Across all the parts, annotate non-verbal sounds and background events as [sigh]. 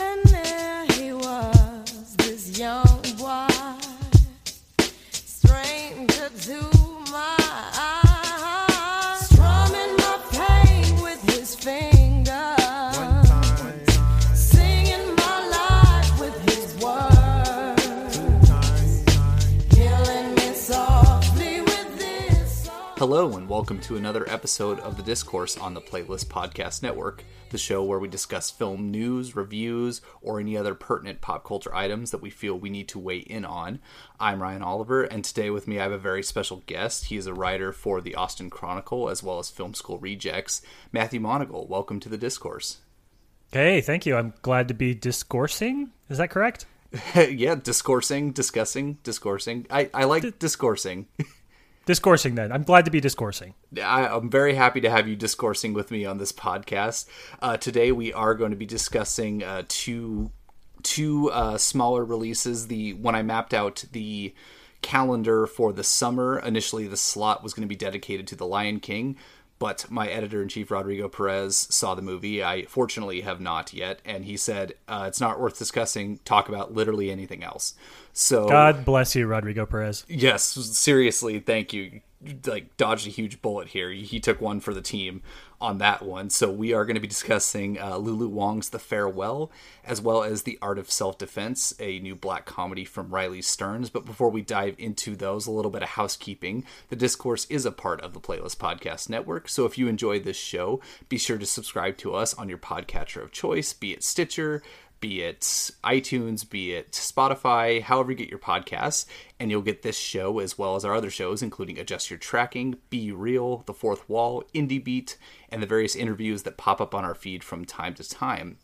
And there he was, this young Hello, and welcome to another episode of The Discourse on the Playlist Podcast Network, the show where we discuss film news, reviews, or any other pertinent pop culture items that we feel we need to weigh in on. I'm Ryan Oliver, and today with me I have a very special guest. He is a writer for the Austin Chronicle as well as Film School Rejects. Matthew Monagle, welcome to The Discourse. Hey, thank you. I'm glad to be discoursing. Is that correct? [laughs] yeah, discoursing, discussing, discoursing. I, I like discoursing. [laughs] Discoursing then. I'm glad to be discoursing. I, I'm very happy to have you discoursing with me on this podcast. Uh, today we are going to be discussing uh, two two uh, smaller releases. The when I mapped out the calendar for the summer, initially the slot was going to be dedicated to The Lion King, but my editor in chief Rodrigo Perez saw the movie. I fortunately have not yet, and he said uh, it's not worth discussing. Talk about literally anything else. So God bless you, Rodrigo Perez. Yes, seriously, thank you. Like dodged a huge bullet here. He took one for the team on that one. So we are going to be discussing uh, Lulu Wong's The Farewell, as well as The Art of Self Defense, a new black comedy from Riley Stearns. But before we dive into those, a little bit of housekeeping. The discourse is a part of the Playlist Podcast Network. So if you enjoy this show, be sure to subscribe to us on your podcatcher of choice, be it Stitcher be it iTunes, be it Spotify, however you get your podcasts, and you'll get this show as well as our other shows, including Adjust Your Tracking, Be Real, The Fourth Wall, Indie Beat, and the various interviews that pop up on our feed from time to time.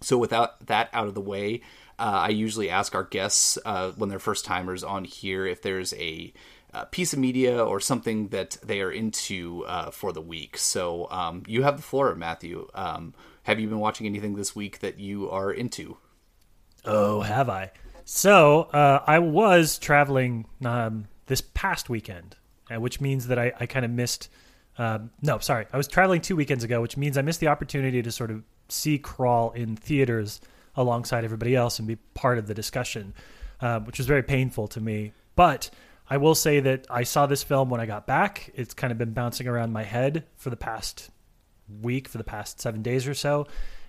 So, without that out of the way, uh, I usually ask our guests uh, when they're first timers on here if there's a uh, piece of media or something that they are into uh, for the week. So um, you have the floor, Matthew. Um, have you been watching anything this week that you are into? Oh, have I? So uh, I was traveling um, this past weekend, uh, which means that I, I kind of missed. Um, no, sorry, I was traveling two weekends ago, which means I missed the opportunity to sort of see Crawl in theaters alongside everybody else and be part of the discussion, uh, which was very painful to me. But I will say that I saw this film when I got back. It's kind of been bouncing around my head for the past week, for the past seven days or so.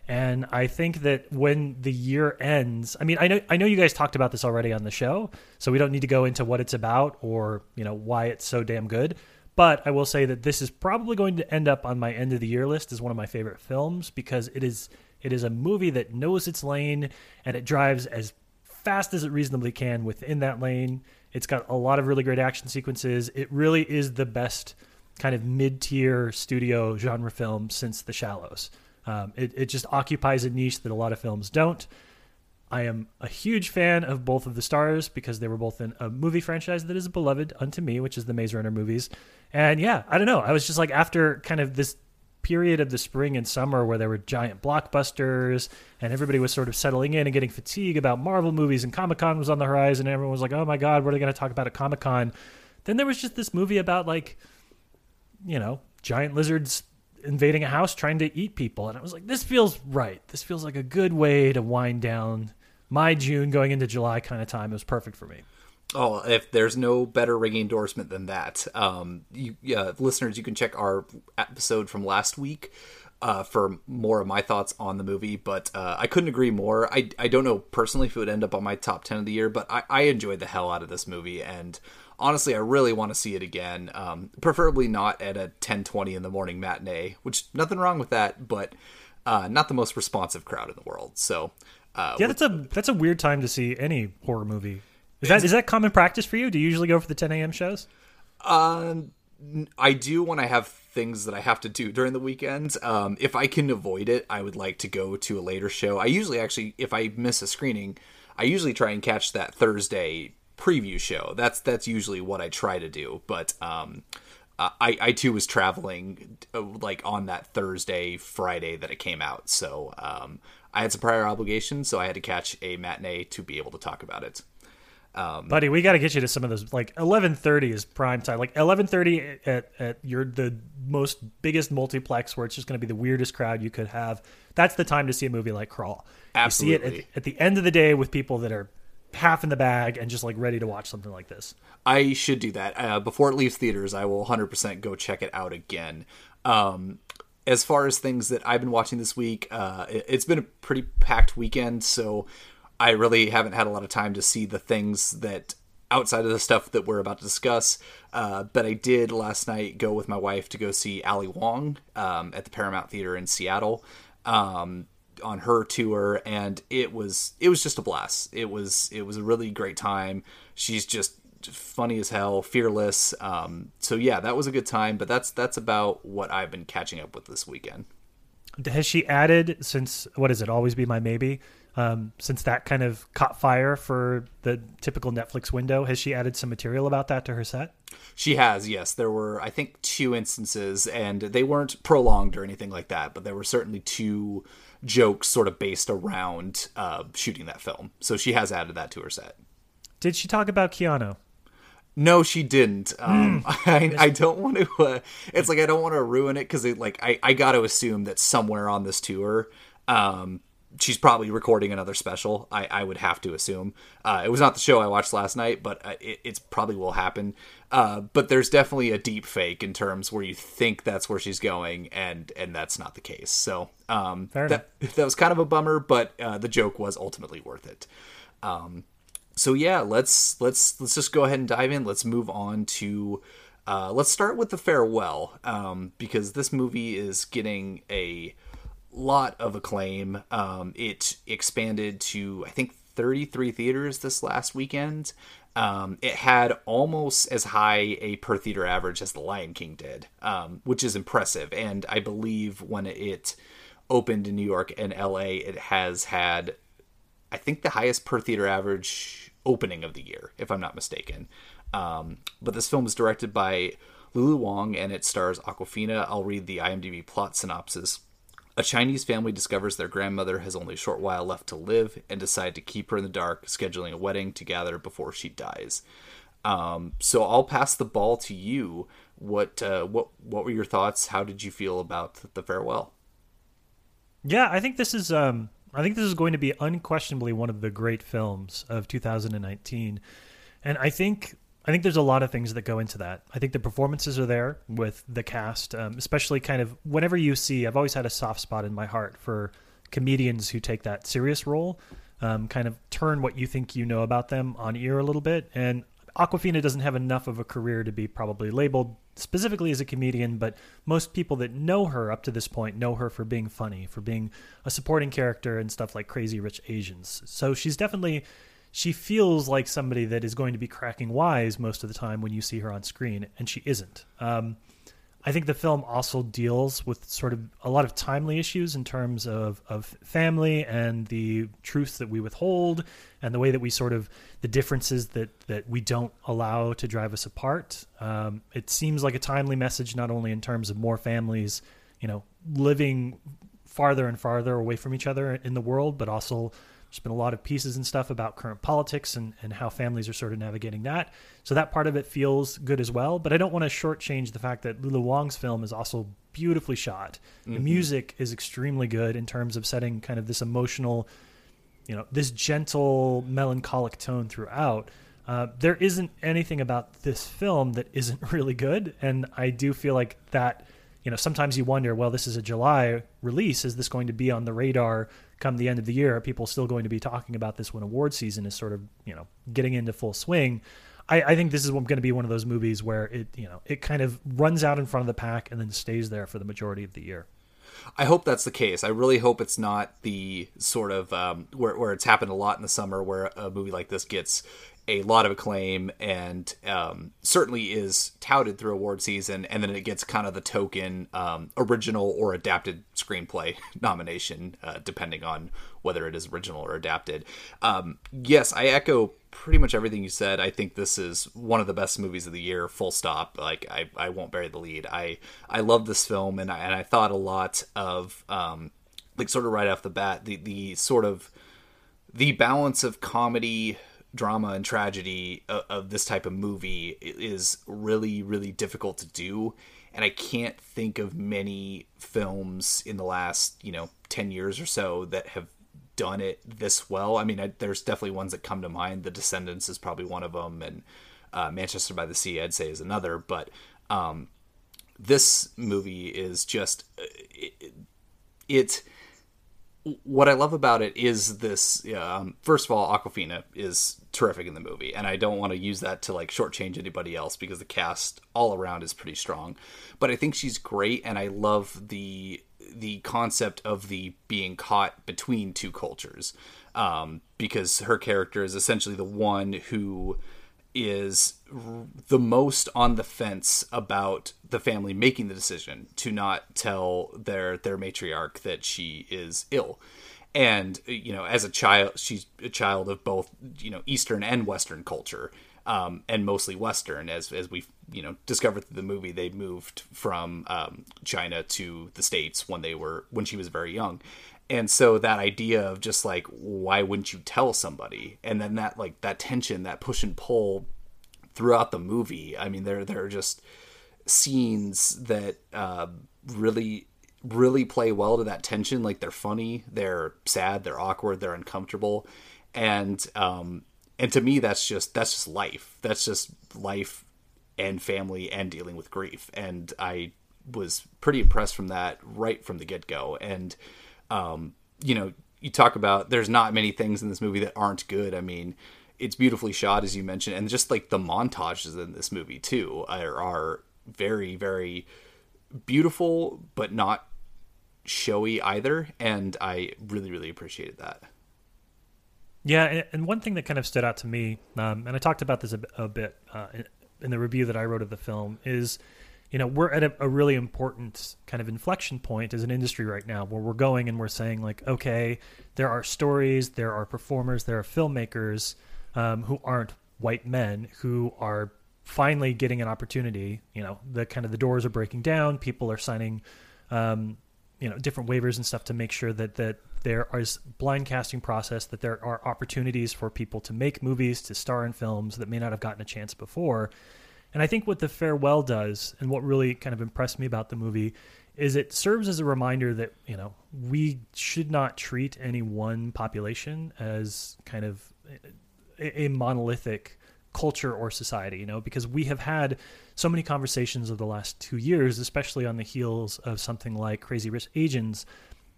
And I think that when the year ends, I mean, I know I know you guys talked about this already on the show, so we don't need to go into what it's about or you know why it's so damn good. But I will say that this is probably going to end up on my end of the year list as one of my favorite films because it is it is a movie that knows its lane and it drives as fast as it reasonably can within that lane. It's got a lot of really great action sequences. It really is the best kind of mid-tier studio genre film since The Shallows. Um, it, it just occupies a niche that a lot of films don't. I am a huge fan of both of the stars because they were both in a movie franchise that is beloved unto me, which is the Maze Runner movies. And yeah, I don't know. I was just like after kind of this period of the spring and summer where there were giant blockbusters and everybody was sort of settling in and getting fatigue about Marvel movies and Comic Con was on the horizon and everyone was like, oh my God, what are they going to talk about at Comic Con? Then there was just this movie about like, you know, giant lizards invading a house trying to eat people. And I was like, this feels right. This feels like a good way to wind down my June going into July kind of time. It was perfect for me. Oh, if there's no better ringing endorsement than that, um, you uh, listeners, you can check our episode from last week uh, for more of my thoughts on the movie. But uh, I couldn't agree more. I I don't know personally if it would end up on my top ten of the year, but I, I enjoyed the hell out of this movie, and honestly, I really want to see it again. Um, preferably not at a ten twenty in the morning matinee, which nothing wrong with that, but uh, not the most responsive crowd in the world. So. Uh, Yeah, that's a that's a weird time to see any horror movie. Is that is that common practice for you? Do you usually go for the 10 a.m. shows? Um, I do when I have things that I have to do during the weekends. Um, if I can avoid it, I would like to go to a later show. I usually actually, if I miss a screening, I usually try and catch that Thursday preview show. That's that's usually what I try to do. But um, I I too was traveling uh, like on that Thursday Friday that it came out, so um, I had some prior obligations, so I had to catch a matinee to be able to talk about it. Buddy, we got to get you to some of those. Like eleven thirty is prime time. Like eleven thirty at at your the most biggest multiplex where it's just going to be the weirdest crowd you could have. That's the time to see a movie like Crawl. You see it at, at the end of the day with people that are half in the bag and just like ready to watch something like this. I should do that uh, before it leaves theaters. I will 100% go check it out again. Um, as far as things that I've been watching this week, uh, it, it's been a pretty packed weekend, so I really haven't had a lot of time to see the things that outside of the stuff that we're about to discuss. Uh, but I did last night go with my wife to go see Ali Wong um, at the Paramount Theater in Seattle. Um, on her tour and it was it was just a blast it was it was a really great time she's just funny as hell fearless um so yeah that was a good time but that's that's about what i've been catching up with this weekend Has she added since what is it? Always be my maybe. Um, since that kind of caught fire for the typical Netflix window, has she added some material about that to her set? she has yes there were i think two instances and they weren't prolonged or anything like that but there were certainly two jokes sort of based around uh shooting that film so she has added that to her set Did she talk about Keanu? No, she didn't. Um, Hmm. [laughs] I, I don't want to. Uh, it's like I don't want to ruin it because like I, I got to assume that somewhere on this tour, um, she's probably recording another special. I, I would have to assume. Uh, it was not the show I watched last night, but uh, it, it's probably will happen. Uh, but there's definitely a deep fake in terms where you think that's where she's going, and and that's not the case. So um, that that was kind of a bummer, but uh, the joke was ultimately worth it. So yeah let's let's let's just go ahead and dive in. Let's move on to uh, let's start with the farewell um, because this movie is getting a lot of acclaim. Um, it expanded to i think 33 theaters this last weekend um, it had almost as high a per theater average as the lion king did um, which is impressive and i believe when it opened in new york and la it has had I think the highest per theater average opening of the year, if I'm not mistaken. Um, but this film is directed by Lulu Wang and it stars Awkwafina. I'll read the IMDb plot synopsis. A Chinese family discovers their grandmother has only a short while left to live and decide to keep her in the dark, scheduling a wedding together before she dies. Um, so I'll pass the ball to you. What uh, what what were your thoughts? How did you feel about the farewell? Yeah, I think this is um I think this is going to be unquestionably one of the great films of 2019. And I think I think there's a lot of things that go into that. I think the performances are there with the cast, um, especially kind of whenever you see. I've always had a soft spot in my heart for comedians who take that serious role, um, kind of turn what you think you know about them on ear a little bit. And Awkwafina doesn't have enough of a career to be probably labeled specifically as a comedian, but most people that know her up to this point know her for being funny, for being a supporting character and stuff like Crazy Rich Asians. So she's definitely she feels like somebody that is going to be cracking wise most of the time when you see her on screen, and she isn't. Um, I think the film also deals with sort of a lot of timely issues in terms of, of family and the truths that we withhold and the way that we sort of the differences that, that we don't allow to drive us apart. Um, it seems like a timely message, not only in terms of more families, you know, living farther and farther away from each other in the world, but also there's been a lot of pieces and stuff about current politics and, and how families are sort of navigating that. So that part of it feels good as well. But I don't want to shortchange the fact that Lulu Wong's film is also beautifully shot. The music is extremely good in terms of setting kind of this emotional, you know, this gentle, melancholic tone throughout. Uh, there isn't anything about this film that isn't [laughs] really good. And I do feel like that you know, sometimes you wonder, well, this is a July release. Is this going to be on the radar come the end of the year? Are people still going to be talking about this when award season is sort of, you know, getting into full swing? I, I think this is going to be one of those movies where it, you know, it kind of runs out in front of the pack and then stays there for the majority of the year. I hope that's the case. I really hope it's not the sort of um, where where it's happened a lot in the summer, where a movie like this gets a lot of acclaim and um, certainly is touted through award season, and then it gets kind of the token um, original or adapted screenplay [laughs] nomination, uh, depending on whether it is original or adapted. Um, yes, I echo pretty much everything you said. I think this is one of the best movies of the year. Full stop. Like I, I won't bury the lead. I I love this film, and I, and I thought a lot of um, like sort of right off the bat the the sort of the balance of comedy drama and tragedy of, of this type of movie is really really difficult to do. And i can't think of many films in the last you know 10 years or so that have done it this well. I mean I, there's definitely ones that come to mind. The descendants is probably one of them and uh, manchester by the sea i'd say is another. But um, this movie is just uh, it, it what I love about it is this. Um, first of all, Awkwafina is terrific in the movie, and I don't want to use that to like shortchange anybody else because the cast all around is pretty strong. But I think she's great, and I love the the concept of the being caught between two cultures, um, because her character is essentially the one who is the most on the fence about the family making the decision to not tell their their matriarch that she is ill. And you know as a child she's a child of both you know eastern and western culture um, and mostly western as as we you know discovered through the movie they moved from um, china to the states when they were when she was very young and so that idea of just like why wouldn't you tell somebody? And then that like that tension that push and pull throughout the movie. I mean there there are just scenes that uh, really really play well to that tension. Like they're funny they're sad they're awkward they're uncomfortable. And um and to me that's just that's just life. That's just life and family and dealing with grief. And i was pretty impressed from that right from the get-go. And um, you know, you talk about there's not many things in this movie that aren't good. I mean, it's beautifully shot as you mentioned, and just like the montages in this movie too are, are very very beautiful, but not showy either. And I really really appreciated that. Yeah, and one thing that kind of stood out to me, um, and I talked about this a, a bit uh, in, in the review that I wrote of the film, is you know we're at a, a, really important kind of inflection point as an industry right now where we're going and we're saying like okay there are stories there are performers there are filmmakers um, who aren't white men who are finally getting an opportunity. You know the kind of the doors are breaking down. People are signing um, you know different waivers and stuff to make sure that that there is blind casting process that there are opportunities for people to make movies to star in films that may not have gotten a chance before and I think what The Farewell does, and what really kind of impressed me about the movie, is it serves as a reminder that, you know, we should not treat any one population as kind of a, monolithic culture or society, you know, because we have had so many conversations of the last two years, especially on the heels of something like Crazy Rich Asians,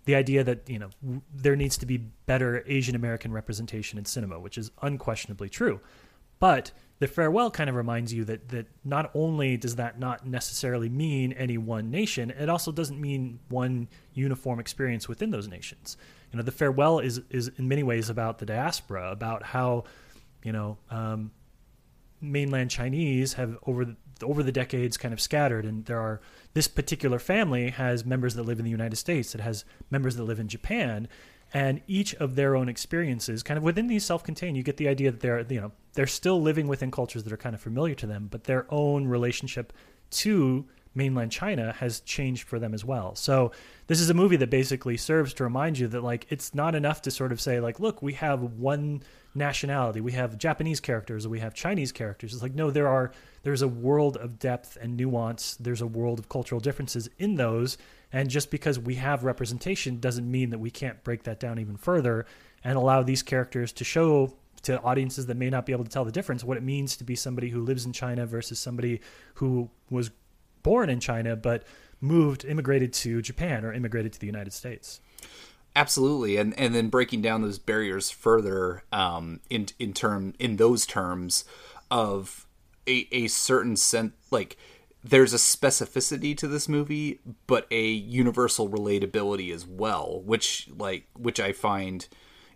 the idea that you know there needs to be better Asian American representation in cinema, which is unquestionably true, but the farewell kind of reminds you that that not only does that not necessarily mean any one nation, it also doesn't mean one uniform experience within those nations. You know, the farewell is is in many ways about the diaspora, about how you know um, mainland Chinese have over the, over the decades kind of scattered, and there are this particular family has members that live in the United States, it has members that live in Japan, and each of their own experiences kind of within these self-contained you get the idea that they're you know they're still living within cultures that are kind of familiar to them but their own relationship to mainland china has changed for them as well. So this is a movie that basically serves to remind you that like it's not enough to sort of say like look we have one nationality. We have japanese characters we have chinese characters. It's like no there are there's a world of depth and nuance. There's a world of cultural differences in those. And just because we have representation doesn't mean that we can't break that down even further and allow these characters to show to audiences that may not be able to tell the difference what it means to be somebody who lives in China versus somebody who was born in China but moved immigrated to Japan or immigrated to the United States. Absolutely, and and then breaking down those barriers further um, in in term in those terms of a, a certain sense like there's a specificity to this movie, but a universal relatability as well, which like which I find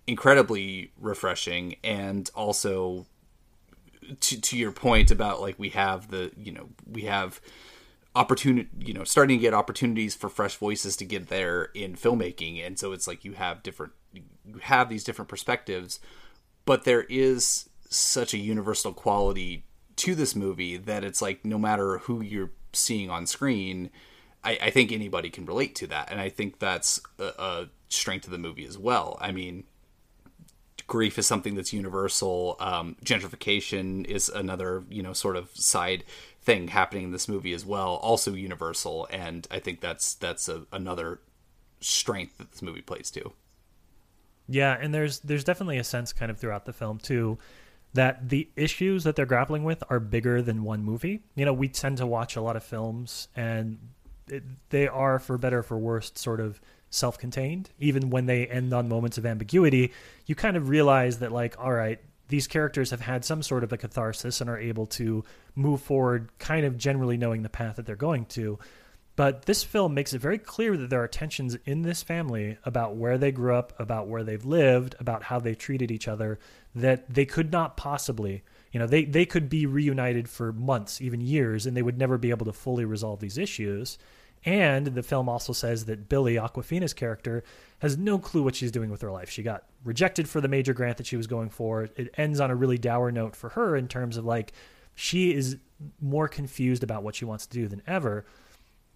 incredibly refreshing and also to to your point about like we have the you know we have opportunity you know starting to get opportunities for fresh voices to get there in filmmaking and so it's like you have different you have these different perspectives but there is such a universal quality to this movie that it's like no matter who you're seeing on screen, I, I think anybody can relate to that, and I think that's a, a strength of the movie as well. I mean, grief is something that's universal. Um, gentrification is another, you know, sort of side thing happening in this movie as well, also universal. And I think that's that's a, another strength that this movie plays to. Yeah, and there's there's definitely a sense kind of throughout the film too that the issues that they're grappling with are bigger than one movie. You know, we tend to watch a lot of films and it, they are for better or for worse sort of self-contained. Even when they end on moments of ambiguity, you kind of realize that like all right, these characters have had some sort of a catharsis and are able to move forward kind of generally knowing the path that they're going to. But this film makes it very clear that there are tensions in this family about where they grew up, about where they've lived, about how they treated each other, that they could not possibly, you know, they, they could be reunited for months, even years, and they would never be able to fully resolve these issues. And the film also says that Billy, Awkwafina's character, has no clue what she's doing with her life. She got rejected for the major grant that she was going for. It ends on a really dour note for her in terms of like, she is more confused about what she wants to do than ever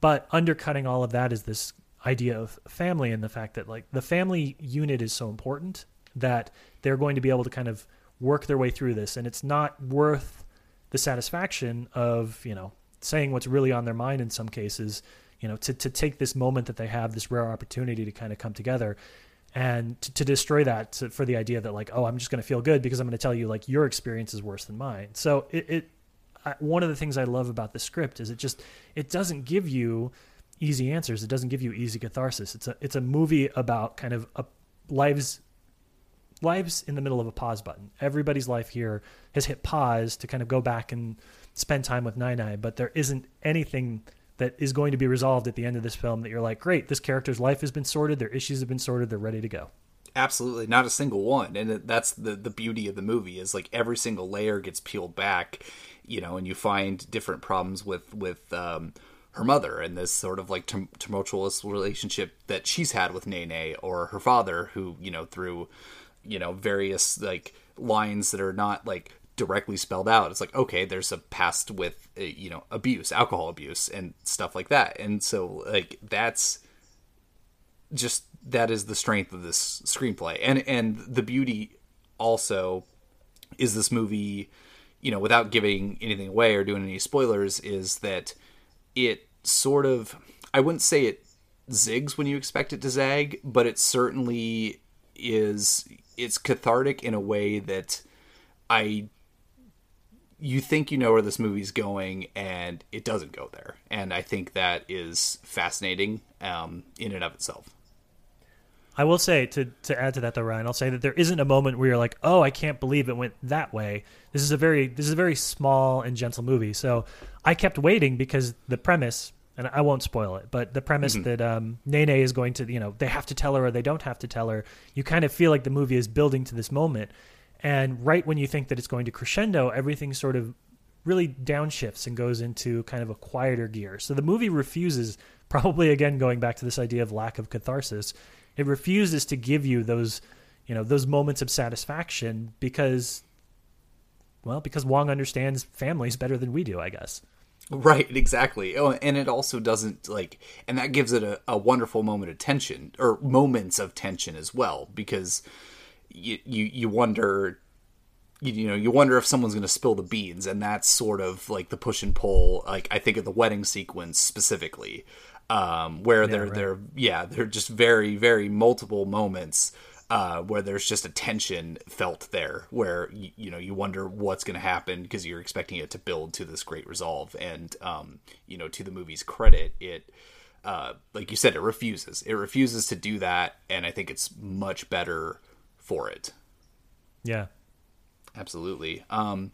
but undercutting all of that is this idea of family and the fact that like the family unit is so important that they're going to be able to kind of work their way through this and it's not worth the satisfaction of you know saying what's really on their mind in some cases you know to, to take this moment that they have this rare opportunity to kind of come together and to, to destroy that to, for the idea that like oh i'm just going to feel good because i'm going to tell you like your experience is worse than mine so it, it I, one of the things I love about the script is it just it doesn't give you easy answers. It doesn't give you easy catharsis. It's a it's a movie about kind of a lives lives in the middle of a pause button. Everybody's life here has hit pause to kind of go back and spend time with Nai Nai, but there isn't anything that is going to be resolved at the end of this film that you're like, great, this character's life has been sorted, their issues have been sorted, they're ready to go. Absolutely, not a single one, and that's the the beauty of the movie is like every single layer gets peeled back, you know, and you find different problems with with um, her mother and this sort of like tum- tumultuous relationship that she's had with Nai Nai or her father, who you know through you know various like lines that are not like directly spelled out. It's like okay, there's a past with uh, you know abuse, alcohol abuse, and stuff like that, and so like that's just that is the strength of this screenplay, and and the beauty also is this movie you know, without giving anything away or doing any spoilers, is that it sort of, I wouldn't say it zigs when you expect it to zag, but it certainly is, it's cathartic in a way that I, you think you know where this movie's going and it doesn't go there. And I think that is fascinating um, in and of itself. I will say to to add to that though, Ryan, I'll say that there isn't a moment where you're like, "Oh, I can't believe it went that way." This is a very this is a very small and gentle movie. So I kept waiting because the premise, and I won't spoil it, but the premise Mm-hmm. that um, Nai Nai is going to, you know, they have to tell her or they don't have to tell her. You kind of feel like the movie is building to this moment, and right when you think that it's going to crescendo, everything sort of really downshifts and goes into kind of a quieter gear. So the movie refuses, [laughs] probably again going back to this idea of lack of catharsis, it refuses to give you those, you know, those moments of satisfaction because, well, because Wong understands families better than we do, I guess. Right, exactly. Oh, and it also doesn't like, and that gives it a, a wonderful moment of tension or moments of tension as well, because you you, you wonder, you, you know, you wonder if someone's going to spill the beans, and that's sort of like the push and pull. Like I think of the wedding sequence specifically, um, where they're right. they're yeah they're just very very multiple moments uh, where there's just a tension felt there, where you, you know you wonder what's going to happen because you're expecting it to build to this great resolve, and um, you know to the movie's credit, it uh, like you said, it refuses. It refuses to do that, and I think it's much better for it. Yeah. Absolutely. Um,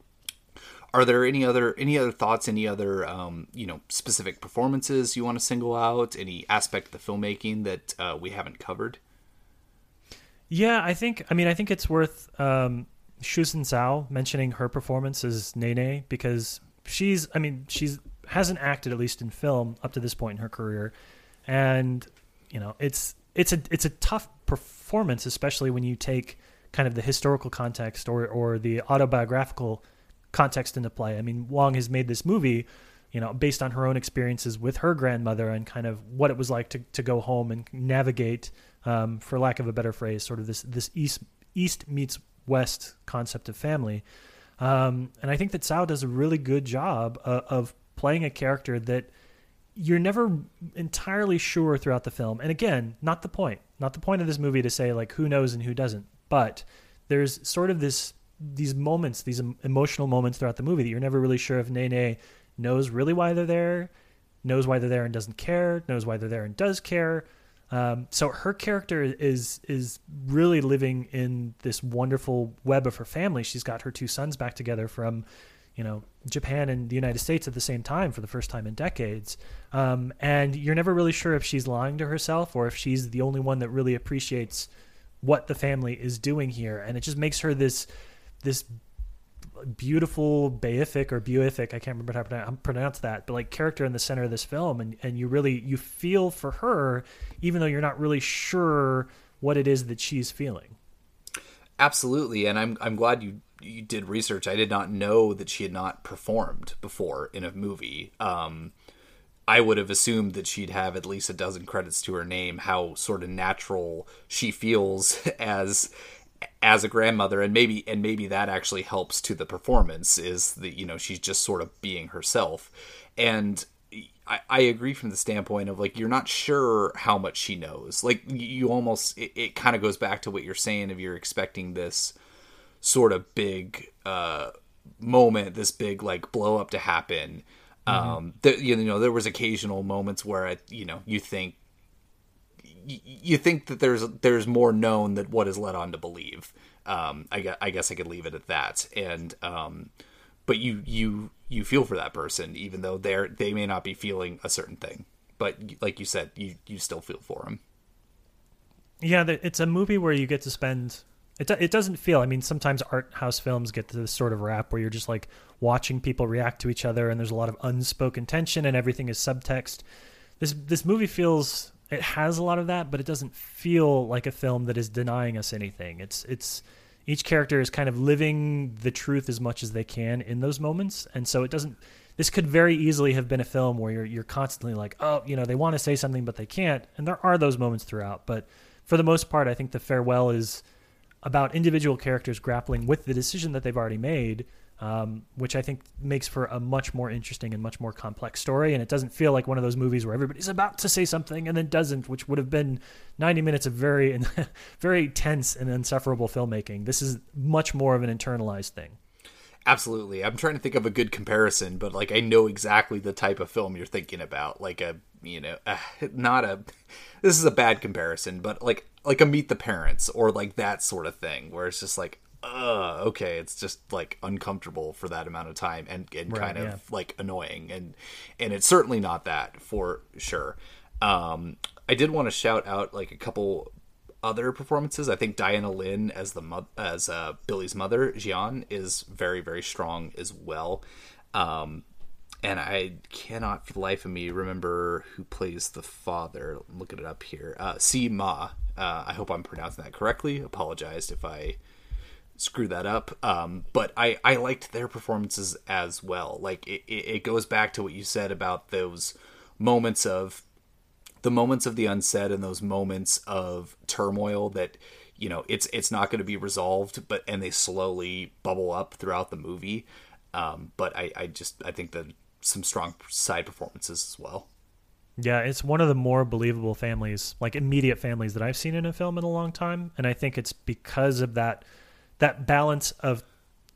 are there any other any other thoughts? Any other um, you know specific performances you want to single out? Any aspect of the filmmaking that uh, we haven't covered? Yeah, I think. I mean, I think it's worth um, Shuzhen Zhao mentioning her performance as Nai Nai because she's. I mean, she's hasn't acted at least in film up to this point in her career, and you know, it's it's a it's a tough performance, especially when you take kind of the historical context or or the autobiographical context into play. I mean, Wong has made this movie, you know, based on her own experiences with her grandmother and kind of what it was like to, to go home and navigate, um, for lack of a better phrase, sort of this this East East meets West concept of family. Um, and I think that Zhao does a really good job uh, of playing a character that you're never entirely sure throughout the film. And again, not the point. Not the point of this movie to say like who knows and who doesn't. But there's sort of this these moments, these emotional moments throughout the movie that you're never really sure if Nai Nai knows really why they're there, knows why they're there and doesn't care, knows why they're there and does care. Um, so her character is is really living in this wonderful web of her family. She's got her two sons back together from, you know, Japan and the United States at the same time for the first time in decades. Um, and you're never really sure if she's lying to herself or if she's the only one that really appreciates what the family is doing here. And it just makes her this this beautiful beific or buific i can't remember how to pronounce that but like character in the center of this film and, and you really you feel for her even though you're not really sure what it is that she's feeling Absolutely, and I'm I'm glad you you did research. I did not know that she had not performed before in a movie. Um, I would have assumed that she'd have at least a dozen credits to her name. How sort of natural she feels [laughs] as as a grandmother, and maybe and maybe that actually helps to the performance. Is that you know she's just sort of being herself, and I, I agree from the standpoint of like you're not sure how much she knows. Like you almost it, it kind of goes back to what you're saying of you're expecting this sort of big uh moment, this big like blow up to happen. Um, there, you know, there was occasional moments where I, you know, you think y- you think that there's there's more known than what is led on to believe. Um, I guess, I guess I could leave it at that. And um, but you you you feel for that person, even though they're they may not be feeling a certain thing. But like you said, you you still feel for them. yeah it's a movie where you get to spend it, it doesn't feel i mean sometimes art house films get to this sort of rap where you're just like watching people react to each other and there's a lot of unspoken tension and everything is subtext. This this movie feels it has a lot of that but it doesn't feel like a film that is denying us anything. It's it's each character is kind of living the truth as much as they can in those moments. And so it doesn't this could very easily have been a film where you're you're constantly like oh you know they want to say something but they can't. And there are those moments throughout but for the most part i think the farewell is about individual characters grappling with the decision that they've already made, um, which I think makes for a much more interesting and much more complex story. And it doesn't feel like one of those movies where everybody's about to say something and then doesn't, which would have been 90 minutes of very, [laughs] very tense and insufferable filmmaking. This is much more of an internalized thing. Absolutely. I'm trying to think of a good comparison, but like I know exactly the type of film you're thinking about. Like a, you know, uh, not a this is a bad comparison, but like like a meet the parents or like that sort of thing where it's just like uh okay, it's just like uncomfortable for that amount of time and and Right, kind of yeah. like annoying and and it's certainly not that for sure. Um I did want to shout out like a couple other performances. I think Diana Lin as the mo- as uh, Billy's mother, Jian, is very very strong as well. Um, and I cannot for the life of me remember who plays the father. I'm looking it up here. Uh, Tzi Ma. Uh, I hope I'm pronouncing that correctly. Apologized if I screw that up. Um, but I, I liked their performances as well. Like it, it goes back to what you said about those moments of the moments of the unsaid and those moments of turmoil that you know it's it's not going to be resolved but and they slowly bubble up throughout the movie. Um, but I, I just i think that some strong side performances as well. Yeah, it's one of the more believable families, like immediate families that I've seen in a film in a long time, and I think it's because of that that balance of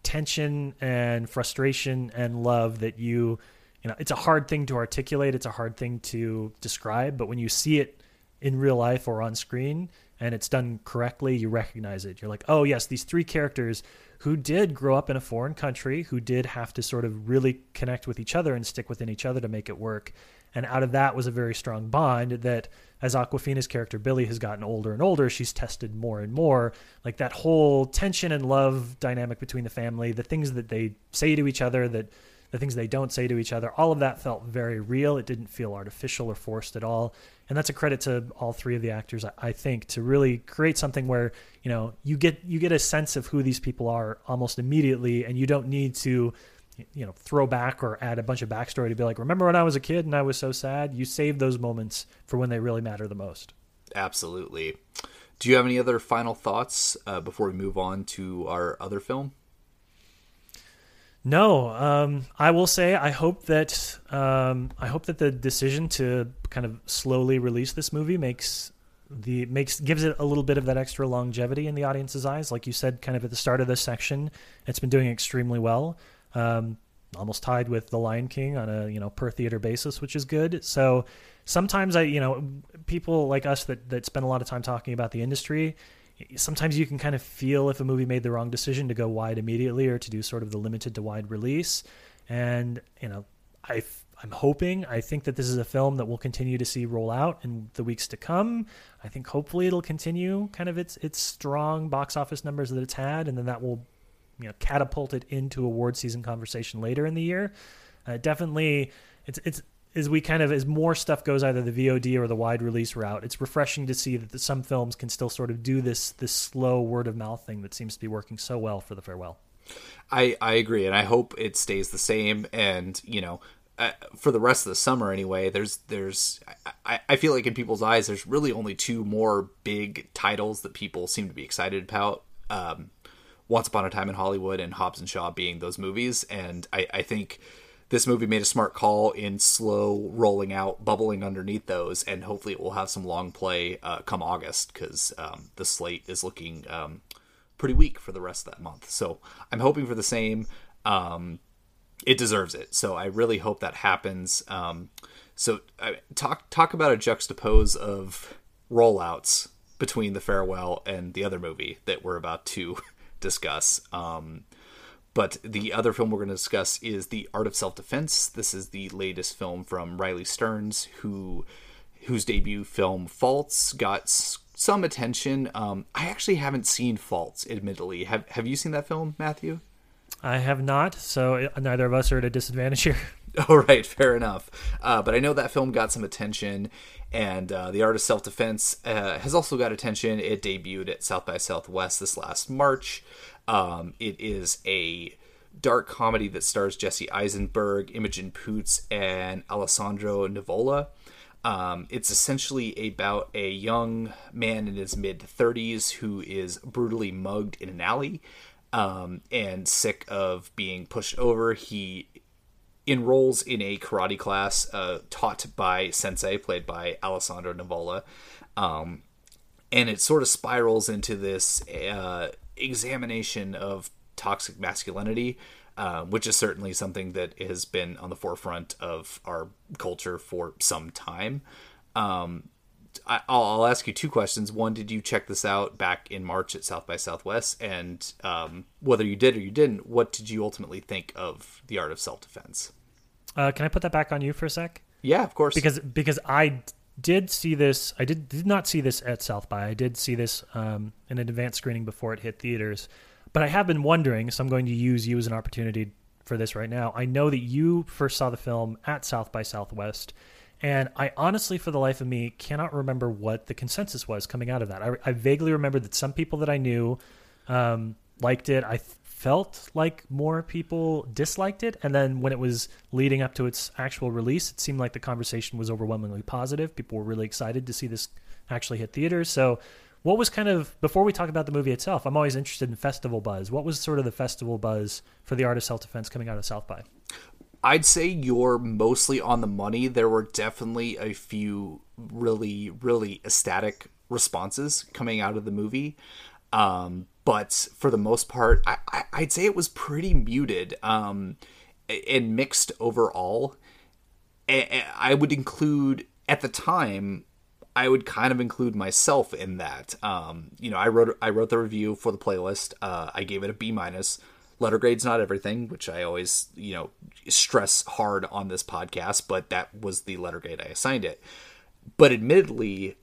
tension and frustration and love that you you know, it's a hard thing to articulate, it's a hard thing to describe, but when you see it in real life or on screen and it's done correctly, you recognize it. You're like, "Oh, yes, these three characters who did grow up in a foreign country, who did have to sort of really connect with each other and stick within each other to make it work." And out of that was a very strong bond that as Awkwafina's character Billy has gotten older and older, she's tested more and more. Like that whole tension and love dynamic between the family, the things that they say to each other, that the things they don't say to each other, all of that felt very real. It didn't feel artificial or forced at all. And that's a credit to all three of the actors, I- think, to really create something where, you know, you get you get a sense of who these people are almost immediately and you don't need to you know throw back or add a bunch of backstory to be like remember when i was a kid and i was so sad you save those moments for when they really matter the most absolutely do you have any other final thoughts uh, before we move on to our other film? No, um, I will say I hope that um, I hope that the decision to kind of slowly release this movie makes the makes gives it a little bit of that extra longevity in the audience's eyes. Like you said, kind of at the start of this section, it's been doing extremely well, um, almost tied with The Lion King on a you know per theater basis, which is good. So sometimes I you know people like us that that spend a lot of time talking about the industry sometimes you can kind of feel if a movie made the wrong decision to go wide immediately or to do sort of the limited to wide release. And you know, I I'm hoping I think that this is a film that we'll continue to see roll out in the weeks to come. I think hopefully it'll continue kind of its its strong box office numbers that it's had, and then that will you know catapult it into award season conversation later in the year. Uh, definitely, it's it's as we kind of as more stuff goes either the VOD or the wide release route, it's refreshing to see that some films can still sort of do this this slow word of mouth thing that seems to be working so well for the farewell. I I agree, and I hope it stays the same. And you know, uh, for the rest of the summer anyway, there's there's I, I feel like in people's eyes, there's really only two more big titles that people seem to be excited about. Um, Once Upon a Time in Hollywood and Hobbs and Shaw being those movies, and I, I think this movie made a smart call in slow rolling out, bubbling underneath those, and hopefully it will have some long play uh, come August because um, the slate is looking um, pretty weak for the rest of that month. So I'm hoping for the same. Um, it deserves it, so I really hope that happens. Um, so uh, talk talk about a juxtapose of rollouts between the farewell and the other movie that we're about to [laughs] discuss. Um, but the other film we're going to discuss is The Art of Self Defense. This is the latest film from Riley Stearns, who whose debut film Faults got some attention. Um, I actually haven't seen Faults, admittedly. Have Have you seen that film, Matthew? I have not, so neither of us are at a disadvantage here. [laughs] [laughs] All right, fair enough. Uh, but I know that film got some attention, and uh, The Art of Self Defense uh, has also got attention. It debuted at South by Southwest this last March. Um, it is a dark comedy that stars Jesse Eisenberg, Imogen Poots, and Alessandro Nivola. Um, it's essentially about a young man in his mid 30s who is brutally mugged in an alley um, and sick of being pushed over. He enrolls in a karate class uh, taught by Sensei, played by Alessandro Nivola. Um, and it sort of spirals into this uh, examination of toxic masculinity, uh, which is certainly something that has been on the forefront of our culture for some time. Um, I, I'll, I'll ask you two questions. One, did you check this out back in March at South by Southwest? And um, whether you did or you didn't, what did you ultimately think of the art of self defense? Uh, can I put that back on you for a sec? Yeah, of course. Because because I did see this. I did did not see this at South by. I did see this um, in an advanced screening before it hit theaters. But I have been wondering, so I'm going to use you as an opportunity for this right now. I know that you first saw the film at South by Southwest, and I honestly, for the life of me, cannot remember what the consensus was coming out of that. I, I vaguely remember that some people that I knew um, liked it. I felt like more people disliked it, and then when it was leading up to its actual release, it seemed like the conversation was overwhelmingly positive. People were really excited to see this actually hit theaters. So what was kind of before we talk about the movie itself i'm always interested in festival buzz what was sort of the festival buzz for the art of self-defense coming out of south by I'd say you're mostly on the money. There were definitely a few really, really ecstatic responses coming out of the movie. Um, but for the most part, I, I, I'd say it was pretty muted um, and mixed overall. I would include, at the time, I would kind of include myself in that. Um, you know, I wrote I wrote the review for the playlist. Uh, I gave it a B minus. Letter grade's not everything, which I always you know stress hard on this podcast, but that was the letter grade I assigned it. But admittedly,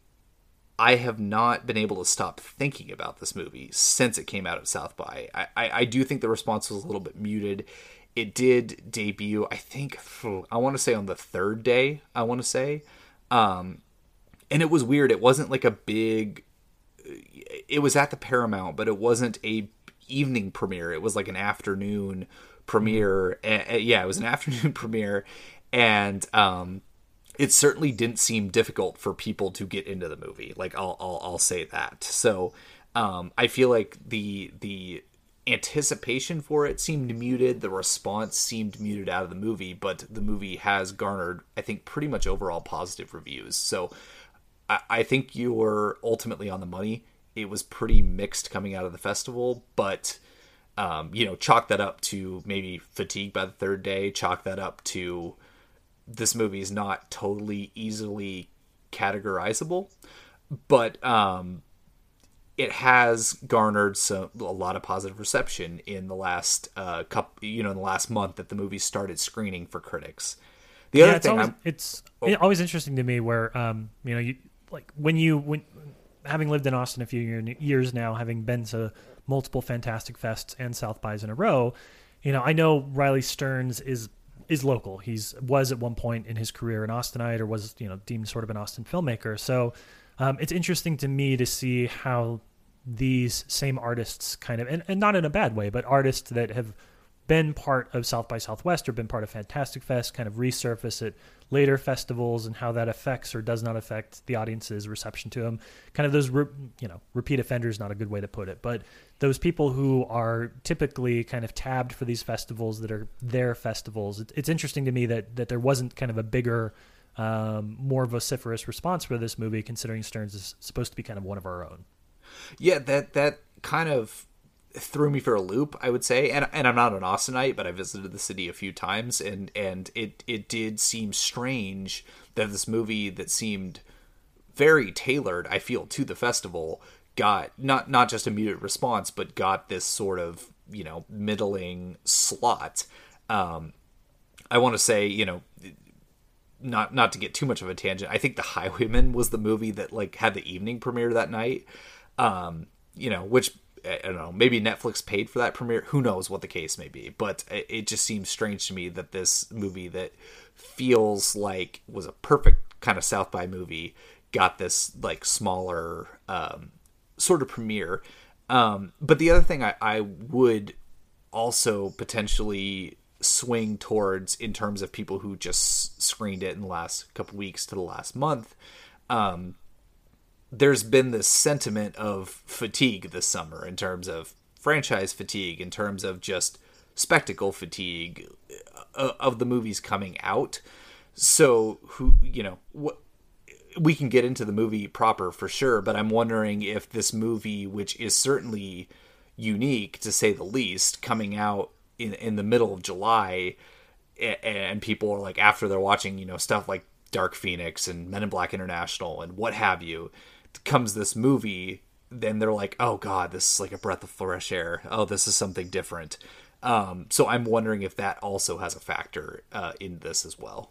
I have not been able to stop thinking about this movie since it came out of South by. I, I, I do think the response was a little bit muted. It did debut, I think, I want to say on the third day. I want to say. Um, and it was weird. It wasn't like a big. It was at the Paramount, but it wasn't a evening premiere. It was like an afternoon premiere. And, yeah, it was an [laughs] afternoon premiere, and um, it certainly didn't seem difficult for people to get into the movie. Like I'll I'll, I'll say that. So um, I feel like the the anticipation for it seemed muted. The response seemed muted out of the movie, but the movie has garnered, I think, pretty much overall positive reviews. So I, I think you were ultimately on the money. It was pretty mixed coming out of the festival, but um, you know, chalk that up to maybe fatigue by the third day. Chalk that up to this movie is not totally easily categorizable, but um, it has garnered some a lot of positive reception in the last uh couple, you know, in the last month that the movie started screening for critics. The other yeah, it's thing always, it's Oh. always interesting to me where um you know you like when you when having lived in Austin a few year, years now, having been to multiple Fantastic Fests and South bys in a row, you know I know Riley Stearns is is local. He's was at one point in his career an Austinite or was you know deemed sort of an Austin filmmaker. So um, it's interesting to me to see how these same artists kind of and, and not in a bad way, but artists that have been part of South by Southwest or been part of Fantastic Fest kind of resurface at later festivals and how that affects or does not affect the audience's reception to them. Kind of those, re- you know, repeat offenders, not a good way to put it, but those people who are typically kind of tabbed for these festivals that are their festivals. It, it's interesting to me that, that there wasn't kind of a bigger, um, more vociferous response for this movie, considering Stearns is supposed to be kind of one of our own. yeah, that that kind of threw me for a loop, I would say. And and I'm not an Austinite, but I visited the city a few times, and and it it did seem strange that this movie that seemed very tailored, I feel, to the festival got not not just muted response, but got this sort of you know middling slot. Um, I want to say, you know, not not to get too much of a tangent. I think The Highwayman was the movie that like had the evening premiere that night. Um, you know, which I don't know, maybe Netflix paid for that premiere. Who knows what the case may be, but it, just seems strange to me that this movie that feels like was a perfect kind of South by movie got this like smaller um, sort of premiere. Um, but the other thing I, I would also potentially swing towards in terms of people who just screened it in the last couple weeks to the last month um, there's been this sentiment of fatigue this summer in terms of franchise fatigue in terms of just spectacle fatigue uh, of the movies coming out. So who you know what we can get into the movie proper for sure, but I'm wondering if this movie, which is certainly unique to say the least, coming out in in the middle of July, and people are like after they're watching, you know, stuff like Dark Phoenix and Men in Black International and what have you, comes this movie, then they're like, oh god, this is like a breath of fresh air. Oh, this is something different. Um, so I'm wondering if that also has a factor uh, in this as well.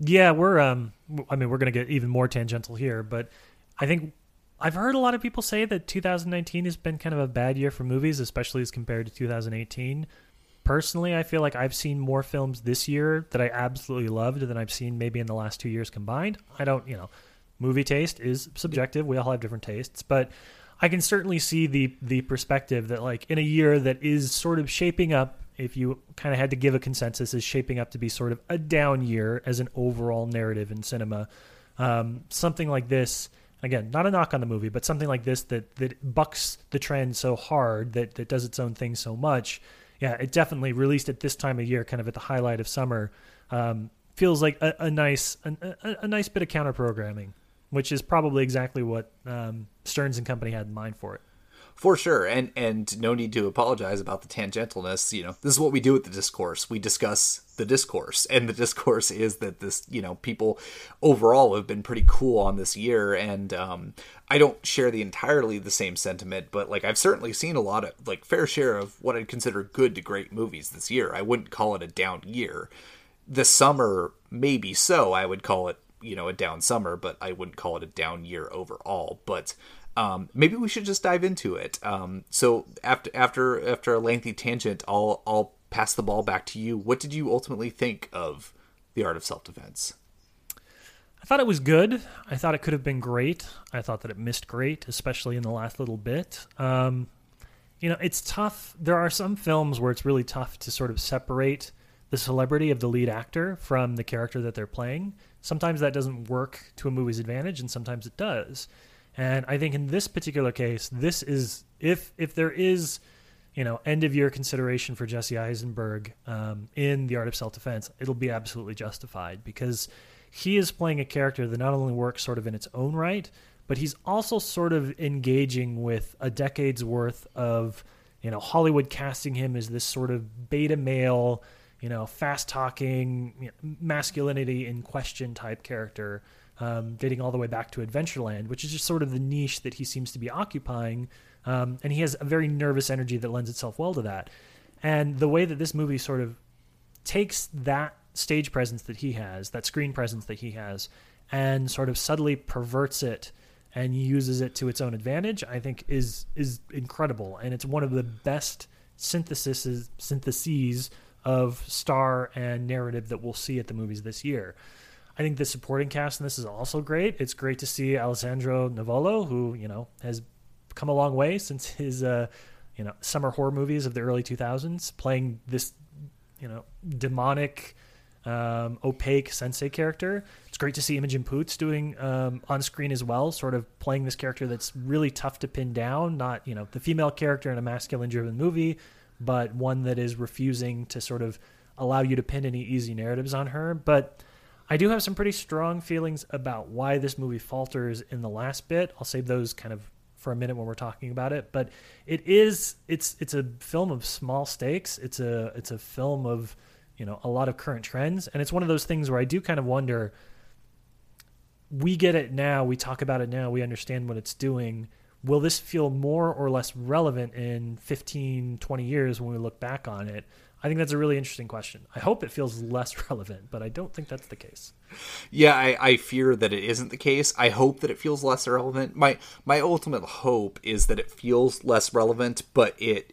Yeah, we're um I mean we're going to get even more tangential here, but I think I've heard a lot of people say that 2019 has been kind of a bad year for movies, especially as compared to 2018. Personally, I feel like I've seen more films this year that I absolutely loved than I've seen maybe in the last 2 years combined. I don't, you know, movie taste is subjective. We all have different tastes, but I can certainly see the the perspective that like in a year that is sort of shaping up if you kind of had to give a consensus is shaping up to be sort of a down year as an overall narrative in cinema. Um, something like this again not a knock on the movie but something like this that that bucks the trend so hard that that does its own thing so much. Yeah it definitely released at this time of year kind of at the highlight of summer um, feels like a, a nice a, a, a nice bit of counter programming which is probably exactly what um, stearns and company had in mind for it For sure, and and no need to apologize about the tangentialness. You know, this is what we do with the discourse. We discuss the discourse, and the discourse is that this, you know, people overall have been pretty cool on this year, and um, I don't share the entirely the same sentiment, but like I've certainly seen a lot of like fair share of what I'd consider good to great movies this year. I wouldn't call it a down year. This summer, maybe so. I would call it you know a down summer, but I wouldn't call it a down year overall. But um, maybe we should just dive into it. Um, so after after after a lengthy tangent, I'll I'll pass the ball back to you. What did you ultimately think of the art of self defense? I thought it was good. I thought it could have been great. I thought that it missed great, especially in the last little bit. Um, you know, it's tough. There are some films where it's really tough to sort of separate the celebrity of the lead actor from the character that they're playing. Sometimes that doesn't work to a movie's advantage, and sometimes it does. And I think in this particular case, this is if if there is you know, end of year consideration for Jesse Eisenberg um, in The Art of Self Defense, it'll be absolutely justified because he is playing a character that not only works sort of in its own right, but he's also sort of engaging with a decade's worth of, you know, Hollywood casting him as this sort of beta male, you know, fast talking, you know, masculinity in question type character. Um, dating all the way back to Adventureland, which is just sort of the niche that he seems to be occupying um, and he has a very nervous energy that lends itself well to that. And the way that this movie sort of takes that stage presence that he has, that screen presence that he has, and sort of subtly perverts it and uses it to its own advantage, I think is is incredible. And it's one of the best syntheses syntheses of star and narrative that we'll see at the movies this year. I think the supporting cast in this is also great. It's great to see Alessandro Nivola, who you know has come a long way since his uh, you know summer horror movies of the early 2000s, playing this you know demonic, um, opaque sensei character. It's great to see Imogen Poots doing um, on screen as well, sort of playing this character that's really tough to pin down. Not you know the female character in a masculine-driven movie, but one that is refusing to sort of allow you to pin any easy narratives on her. But I do have some pretty strong feelings about why this movie falters in the last bit. I'll save those kind of for a minute when we're talking about it, but it is it's it's a film of small stakes. It's a it's a film of you know a lot of current trends, and it's one of those things where I do kind of wonder. We get it now. We talk about it now. We understand what it's doing. Will this feel more or less relevant in 15, 20 years when we look back on it? I think that's a really interesting question. I hope it feels less [laughs] relevant, but I don't think that's the case. Yeah, I, I fear that it isn't the case. I hope that it feels less relevant. My my ultimate hope is that it feels less relevant, but it,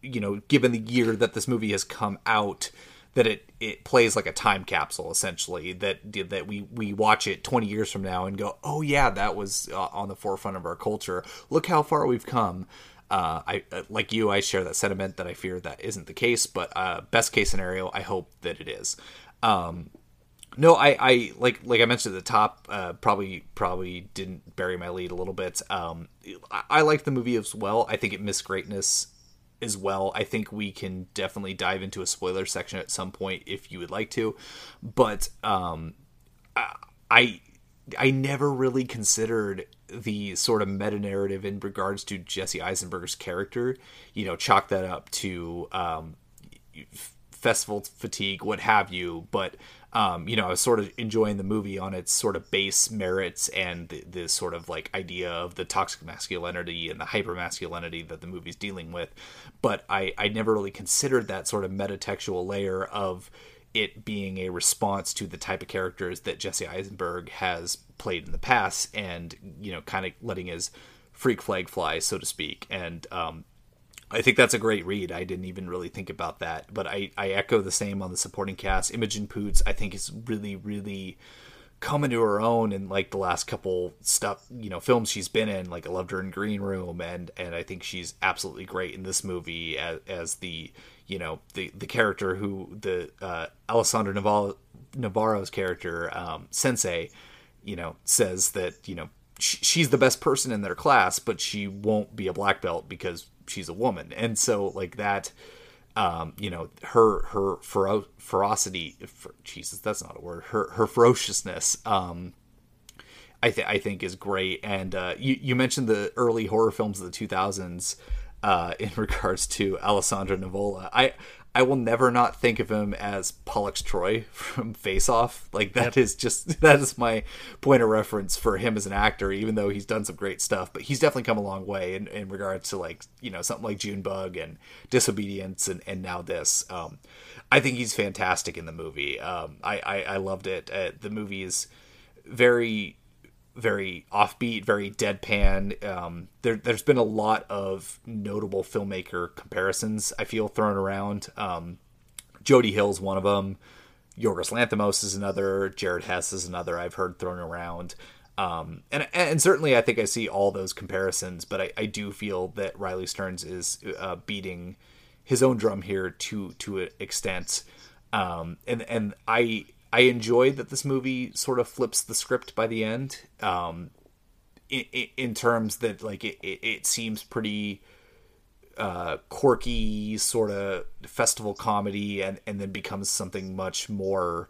you know, given the year that this movie has come out, that it it plays like a time capsule essentially. That that we we watch it twenty years from now and go, oh yeah, that was uh, on the forefront of our culture. Look how far we've come. Uh, I uh, like you. I share that sentiment that I fear that isn't the case, but uh, best case scenario, I hope that it is. Um, no, I, I like like I mentioned at the top. Uh, probably probably didn't bury my lead a little bit. Um, I, I like the movie as well. I think it missed greatness as well. I think we can definitely dive into a spoiler section at some point if you would like to, but um, I I never really considered the sort of meta narrative in regards to Jesse Eisenberg's character. You know, chalk that up to um, festival fatigue, what have you. But um, you know, I was sort of enjoying the movie on its sort of base merits and the, the sort of like idea of the toxic masculinity and the hyper masculinity that the movie's dealing with. But I, I never really considered that sort of metatextual layer of it being a response to the type of characters that Jesse Eisenberg has played in the past and, you know, kind of letting his freak flag fly, so to speak. And um, I think that's a great read. I didn't even really think about that, but I, I echo the same on the supporting cast. Imogen Poots, I think, is really, really coming to her own in like the last couple stuff, you know, films she's been in. Like I loved her in Green Room, and and I think she's absolutely great in this movie as, as the you know the the character who the uh, Alessandro Navarro, Navarro's character um, Sensei, you know, says that you know she's the best person in their class, but she won't be a black belt because she's a woman, and so like that. Um, you know her her fero- ferocity. For, Jesus, that's not a word. Her her ferociousness. Um, I think I think is great. And uh, you you mentioned the early horror films of the two thousands uh, in [laughs] regards to Alessandro Nivola. I I will never not think of him as Pollux Troy [laughs] from Face Off. Like that yep. is just [laughs] that is my point of reference for him as an actor, even though he's done some great stuff. But he's definitely come a long way in, in regards to like, you know, something like Junebug and Disobedience and, and now this. Um, I think he's fantastic in the movie. Um, I, I, I loved it. Uh, the movie is very very offbeat, very deadpan. Um, there, has been a lot of notable filmmaker comparisons I feel thrown around. Um, Jody Hill's one of them. Yorgos Lanthimos is another. Jared Hess is another. I've heard thrown around. Um, and and certainly I think I see all those comparisons, but I, I do feel that Riley Stearns is uh, beating his own drum here to to an extent. Um, and and I I enjoyed that this movie sort of flips the script by the end. Um, in, in terms that like it, it, it seems pretty uh, quirky sort of festival comedy and and then becomes something much more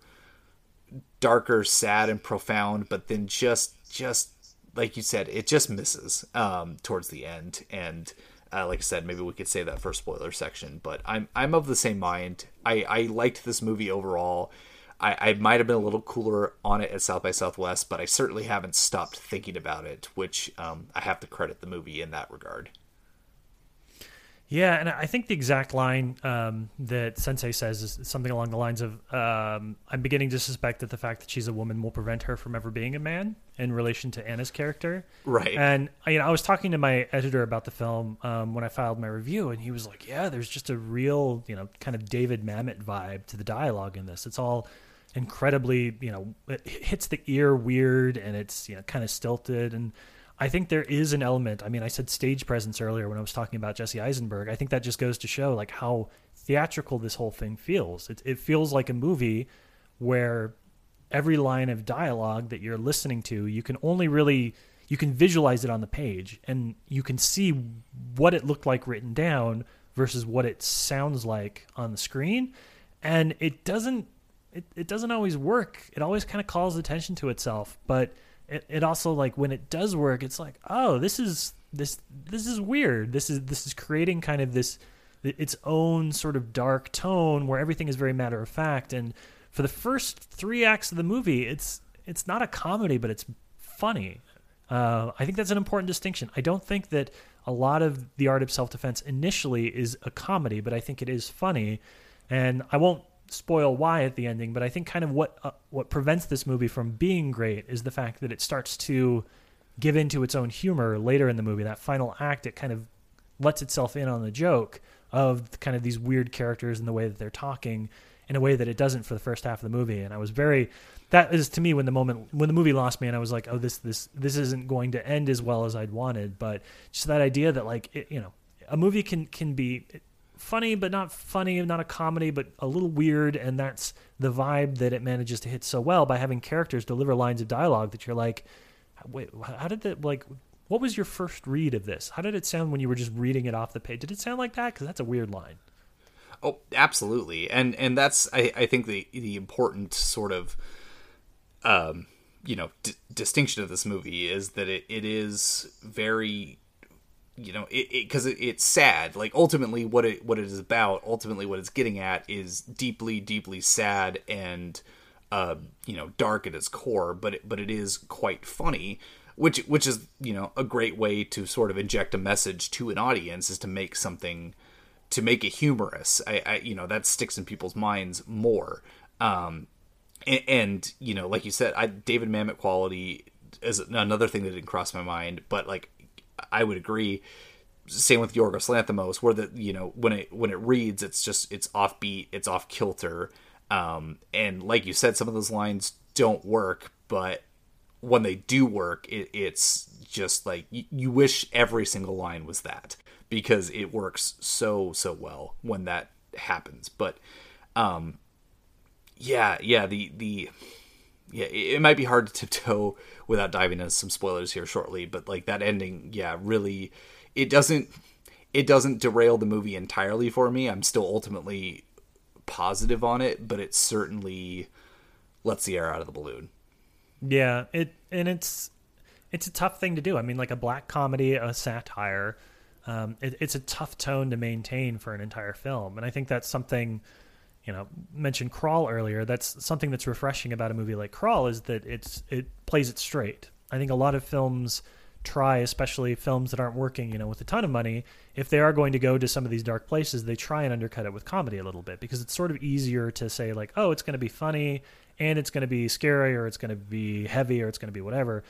darker sad and profound but then just just like you said it just misses um, towards the end and uh, like I said, maybe we could say that for spoiler section, but I'm I'm of the same mind. I, I liked this movie overall. I, I might have been a little cooler on it at South by Southwest, but I certainly haven't stopped thinking about it, which um, I have to credit the movie in that regard. Yeah, and I think the exact line um, that Sensei says is something along the lines of, um, "I'm beginning to suspect that the fact that she's a woman will prevent her from ever being a man." In relation to Anna's character, Right. And you know, I was talking to my editor about the film um, when I filed my review, and he was like, "Yeah, there's just a real, you know, kind of David Mamet vibe to the dialogue in this. It's all incredibly, you know, it hits the ear weird, and it's you know kind of stilted and." I think there is an element. I mean, I said stage presence earlier when I was talking about Jesse Eisenberg. I think that just goes to show like how theatrical this whole thing feels. It, it feels like a movie where every line of dialogue that you're listening to, you can only really you can visualize it on the page and you can see what it looked like written down versus what it sounds like on the screen. And it doesn't it, it doesn't always work. It always kind of calls attention to itself, but it, it also like when it does work it's like oh this is this this is weird. This is this is creating kind of this its own sort of dark tone where everything is very matter of fact. And for the first three acts of the movie it's it's not a comedy but it's funny. Uh, i think that's an important distinction. I don't think that a lot of the art of self-defense initially is a comedy but i think it is funny. And i won't spoil why at the ending, but I think kind of what uh, what prevents this movie from being great is the fact that it starts to give into its own humor later in the movie. That final act, it kind of lets itself in on the joke of kind of these weird characters and the way that they're talking in a way that it doesn't for the first half of the movie. And I was very that is to me when the moment when the movie lost me and I was like, oh this this this isn't going to end as well as I'd wanted. But just that idea that like it, you know a movie can can be funny but not funny not a comedy but a little weird and that's the vibe that it manages to hit so well by having characters deliver lines of dialogue that you're like wait how did that like what was your first read of this? How did it sound when you were just reading it off the page? Did it sound like that? Because that's a weird line. Oh, absolutely, and and that's I, I think the the important sort of um you know d- distinction of this movie is that it, it is very you know it because it, it, it's sad. Like ultimately what it what it is about ultimately what it's getting at is deeply deeply sad and uh you know dark at its core but it, but it is quite funny which which is you know a great way to sort of inject a message to an audience is to make something to make it humorous. I, I you know that sticks in people's minds more. Um and, and you know like you said i david mamet quality is another thing that didn't cross my mind but like I would agree. Same with Yorgos Lanthimos, where the you know when it when it reads, it's just it's offbeat, it's off kilter, um, and like you said, some of those lines don't work, but when they do work, it, it's just like you, you wish every single line was that because it works so so well when that happens. But um, yeah, yeah, the the yeah, it, might be hard to tiptoe without diving into some spoilers here shortly, but like that ending, yeah, really, it doesn't it doesn't derail the movie entirely for me. I'm still ultimately positive on it, but it certainly lets the air out of the balloon. Yeah, it and it's it's a tough thing to do. I mean, like a black comedy, a satire, um, it, it's a tough tone to maintain for an entire film, and I think that's something you know mentioned crawl earlier that's something that's refreshing about a movie like crawl is that it's it plays it straight. I think a lot of films try especially films that aren't working you know with a ton of money if they are going to go to some of these dark places they try and undercut it with comedy a little bit because it's sort of easier to say like oh it's going to be funny and it's going to be scary or it's going to be heavy or it's going to be whatever.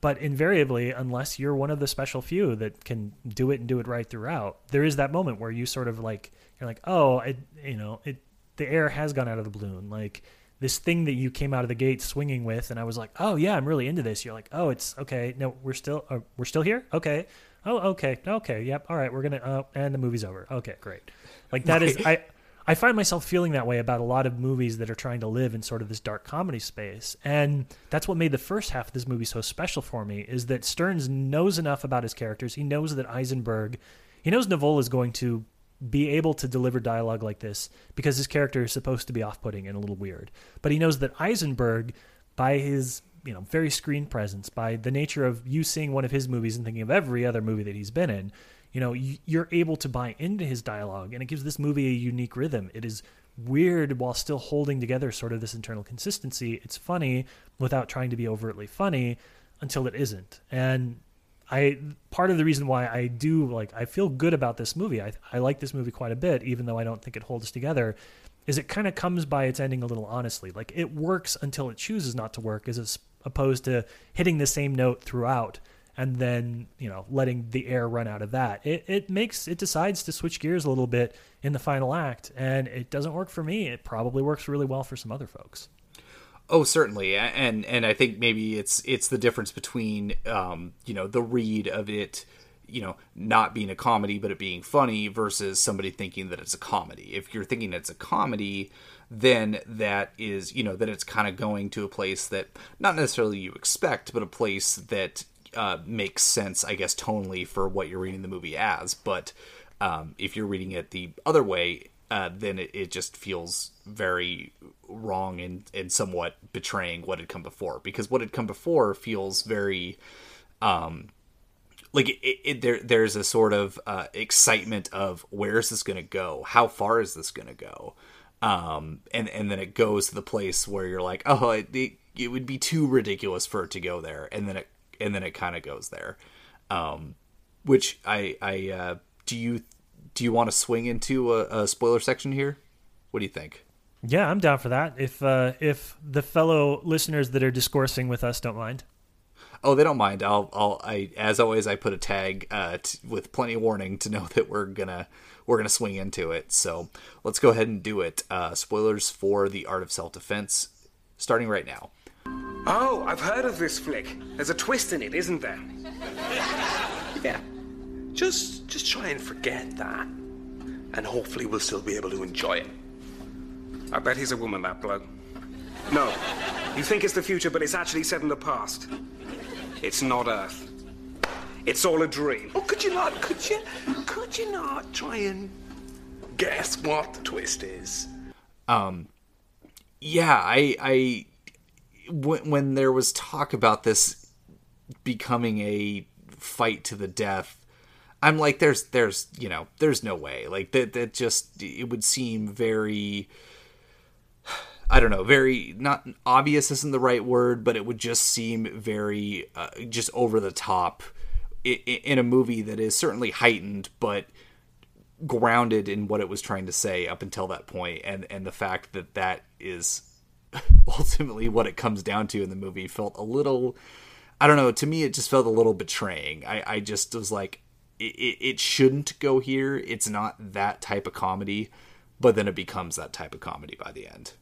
But invariably unless you're one of the special few that can do it and do it right throughout there is that moment where you sort of like you're like oh it you know it the air has gone out of the balloon. Like this thing that you came out of the gate swinging with, and I was like, oh yeah, I'm really into this. You're like, oh, it's okay. No, we're still uh, we're still here. Okay. Oh, okay, okay, yep. All right, we're gonna. Uh, and the movie's over. Okay, great. Like that is I. I find myself feeling that way about a lot of movies that are trying to live in sort of this dark comedy space. And that's what made the first half of this movie so special for me is that Stearns knows enough about his characters. He knows that Eisenberg, he knows Nivola is going to be able to deliver dialogue like this because his character is supposed to be off-putting and a little weird. But he knows that Eisenberg by his you know very screen presence by the nature of you seeing one of his movies and thinking of every other movie that he's been in you know you're able to buy into his dialogue and it gives this movie a unique rhythm. It is weird while still holding together sort of this internal consistency. It's funny without trying to be overtly funny until it isn't. And i part of the reason why i do like i feel good about this movie i, I like this movie quite a bit even though i don't think it holds together is it kind of comes by its ending a little honestly like it works until it chooses not to work as opposed to hitting the same note throughout and then you know letting the air run out of that. It it makes it decides to switch gears a little bit in the final act, and it doesn't work for me. It probably works really well for some other folks. Oh, certainly, and and I think maybe it's it's the difference between um, you know the read of it, you know, not being a comedy but it being funny versus somebody thinking that it's a comedy. If you're thinking it's a comedy, then that is you know that it's kind of going to a place that not necessarily you expect, but a place that uh, makes sense, I guess, tonally for what you're reading the movie as. But um, if you're reading it the other way, uh, then it, it, just feels very wrong and, and somewhat betraying what had come before. Because what had come before feels very. Um, like it, it, there, there's a sort of uh, excitement of where is this going to go? How far is this going to go? Um, and and then it goes to the place where you're like, oh, it, it, it would be too ridiculous for it to go there, and then it and then it kind of goes there. Um, which I I uh, do you do you want to swing into a, a, spoiler section here? What do you think? Yeah, I'm down for that. If uh, if the fellow listeners that are discoursing with us don't mind. Oh, they don't mind. I'll I'll I as always I put a tag uh, t- with plenty of warning to know [laughs] that we're gonna we're gonna swing into it. So let's go ahead and do it. Uh, spoilers for the Art of Self Defense, starting right now. Oh, I've heard of this flick. There's a twist in it, isn't there? [laughs] yeah. Just just try and forget that. And hopefully we'll still be able to enjoy it. I bet he's a woman, that bloke. No. You think it's the future, but it's actually set in the past. It's not Earth. It's all a dream. Oh, could you not, could you, could you not try and guess what the twist is? Um, yeah, I, I when, when there was talk about this becoming a fight to the death i'm like there's there's you know there's no way like that that just it would seem very i don't know very not obvious isn't the right word but it would just seem very uh, just over the top in, in a movie that is certainly heightened but grounded in what it was trying to say up until that point and and the fact that that is [laughs] ultimately what it comes down to in the movie felt a little I don't know, to me it just felt a little betraying. I, I just was like it, it shouldn't go here. It's not that type of comedy, but then it becomes that type of comedy by the end.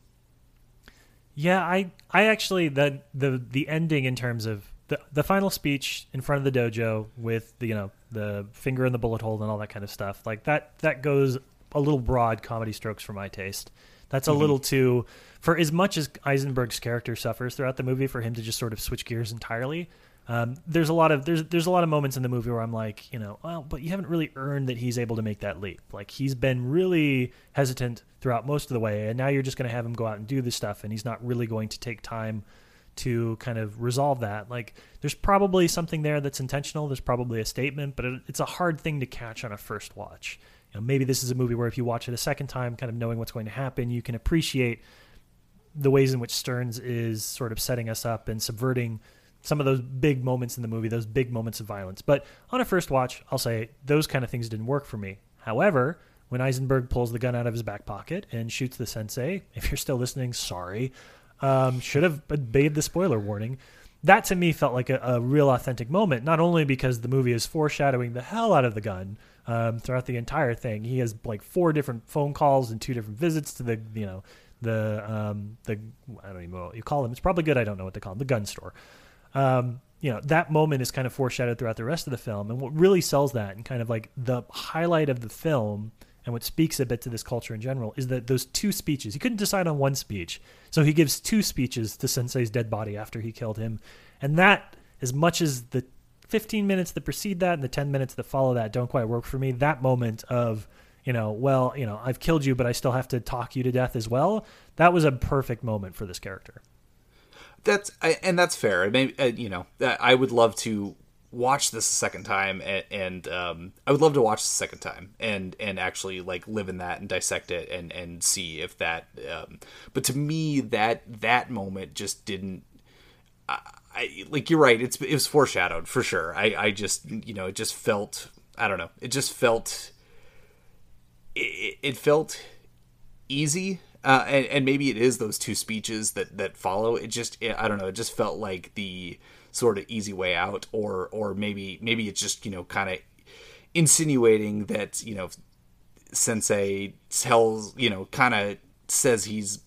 Yeah, I I actually the the the ending in terms of the the final speech in front of the dojo with the you know the finger in the bullet hole and all that kind of stuff like that that goes a little broad comedy strokes for my taste. That's a mm-hmm. little too for as much as Eisenberg's character suffers throughout the movie, for him to just sort of switch gears entirely. Um, there's a lot of there's there's a lot of moments in the movie where I'm like, you know, well, but you haven't really earned that he's able to make that leap. Like he's been really hesitant throughout most of the way, and now you're just going to have him go out and do this stuff, and he's not really going to take time to kind of resolve that. Like there's probably something there that's intentional. There's probably a statement, but it, it's a hard thing to catch on a first watch. You know, maybe this is a movie where if you watch it a second time, kind of knowing what's going to happen, you can appreciate the ways in which Stearns is sort of setting us up and subverting some of those big moments in the movie, those big moments of violence. But on a first watch, I'll say those kind of things didn't work for me. However, when Eisenberg pulls the gun out of his back pocket and shoots the sensei, [laughs] if you're still listening, sorry, um, should have obeyed the spoiler warning. That to me felt like a, a, real authentic moment, not only because the movie is foreshadowing the hell out of the gun um, throughout the entire thing. He has like four different phone calls and two different visits to the you know the um, the I don't even know what you call them. It's probably good. I don't know what they call them. The gun store. Um, you know that moment is kind of foreshadowed throughout the rest of the film, and what really sells that, and kind of like the highlight of the film, and what speaks a bit to this culture in general is that those two speeches, he couldn't decide on one speech. So he gives two speeches to Sensei's dead body after he killed him. And that, as much as the 15 minutes that precede that and the 10 minutes that follow that don't quite work for me, that moment of, you know, well, you know, I've killed you, but I still have to talk you to death as well, that was a perfect moment for this character. That's and that's fair. I mean, uh, you know, I would love to watch this a second time, and, and um, I would love to watch this a second time and and actually like live in that and dissect it and and see if that. Um, but to me, that that moment just didn't. I, I like you're right. It's it was foreshadowed for sure. I I just you know it just felt I don't know. It just felt. It, it felt easy uh, and, and maybe it is those two speeches that that follow. It just it, I don't know. It just felt like the sort of easy way out, or or maybe maybe it's just you know kind of insinuating that you know Sensei tells you know kind of says he's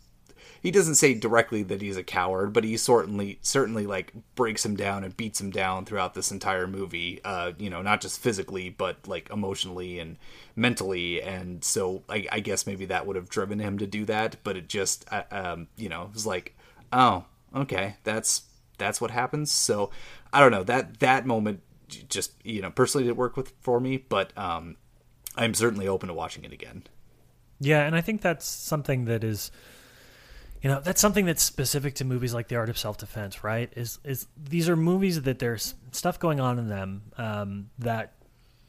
he doesn't say directly that he's a coward, but he certainly certainly like breaks him down and beats him down throughout this entire movie. Uh, you know, not just physically, but like emotionally and mentally. And so I, I guess maybe that would have driven him to do that. But it just, uh, um, you know, it was like, oh, okay, that's that's what happens. So I don't know that that moment just you know personally didn't work with for me, but um, I'm certainly open to watching it again. Yeah, and I think that's something that is you know that's something that's specific to movies like the art of self-defense right? Is is these are movies that there's stuff going on in them um, that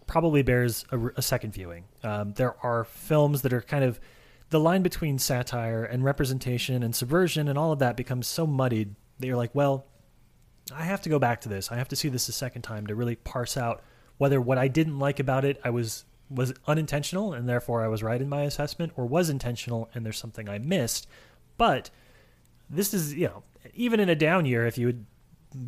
probably bears a, a second viewing. Um, there are films that are kind of the line between satire and representation and subversion and all of that becomes so muddied that you're like well i have to go back to this. I have to see this a second time to really parse out whether what i didn't like about it i was was unintentional and therefore i was right in my assessment or was intentional and there's something i missed but this is, you know, even in a down year, if you would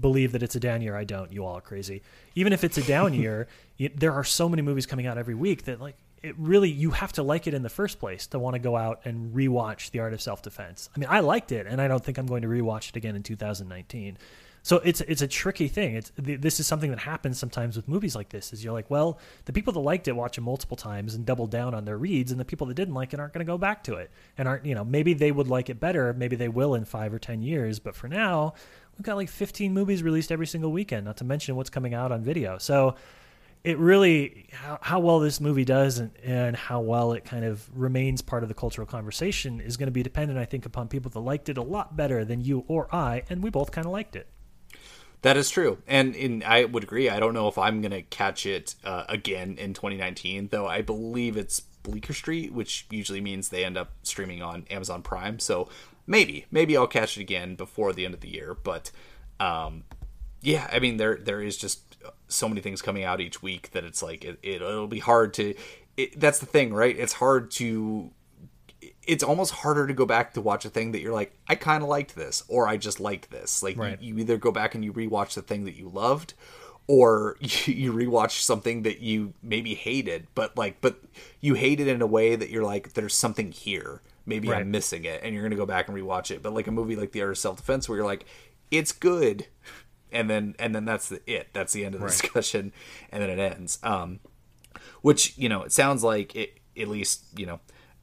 believe that it's a down year, I don't. You all are crazy. Even if it's a down [laughs] year, there are so many movies coming out every week that like it really you have to like it in the first place to want to go out and rewatch The Art of Self Defense. I mean, I liked it, and I don't think I'm going to rewatch it again in 2019. So it's it's a tricky thing. It's this is something that happens sometimes with movies like this. Is you're like, well, the people that liked it watch it multiple times and double down on their reads, and the people that didn't like it aren't going to go back to it and aren't you know maybe they would like it better. Maybe they will in five or ten years, but for now, we've got like 15 movies released every single weekend. Not to mention what's coming out on video. So it really how, how, well this movie does and, and how well it kind of remains part of the cultural conversation is going to be dependent, I think, upon people that liked it a lot better than you or I, and we both kind of liked it. That is true, and in, I would agree. I don't know if I'm gonna catch it uh, again in 2019, though. I believe it's Bleecker Street, which usually means they end up streaming on Amazon Prime. So maybe, maybe I'll catch it again before the end of the year. But um, yeah, I mean, there there is just so many things coming out each week that it's like it, it will be hard to. It, that's the thing, right? It's hard to it's almost harder to go back to watch a thing that you're like, I kind of liked this, or I just liked this. Like right. you, you, either go back and you rewatch the thing that you loved, or [laughs] you, you rewatch something that you maybe hated, but like, but you hate it in a way that you're like, there's something here. Maybe right. I'm missing it, and you're gonna go back and rewatch it. But like a movie like The Art of Self Defense, where you're like, it's good, and then and then that's the, it. That's the end of the right. discussion, [laughs] and then it ends. Um, which you know, it sounds like it. At least you know,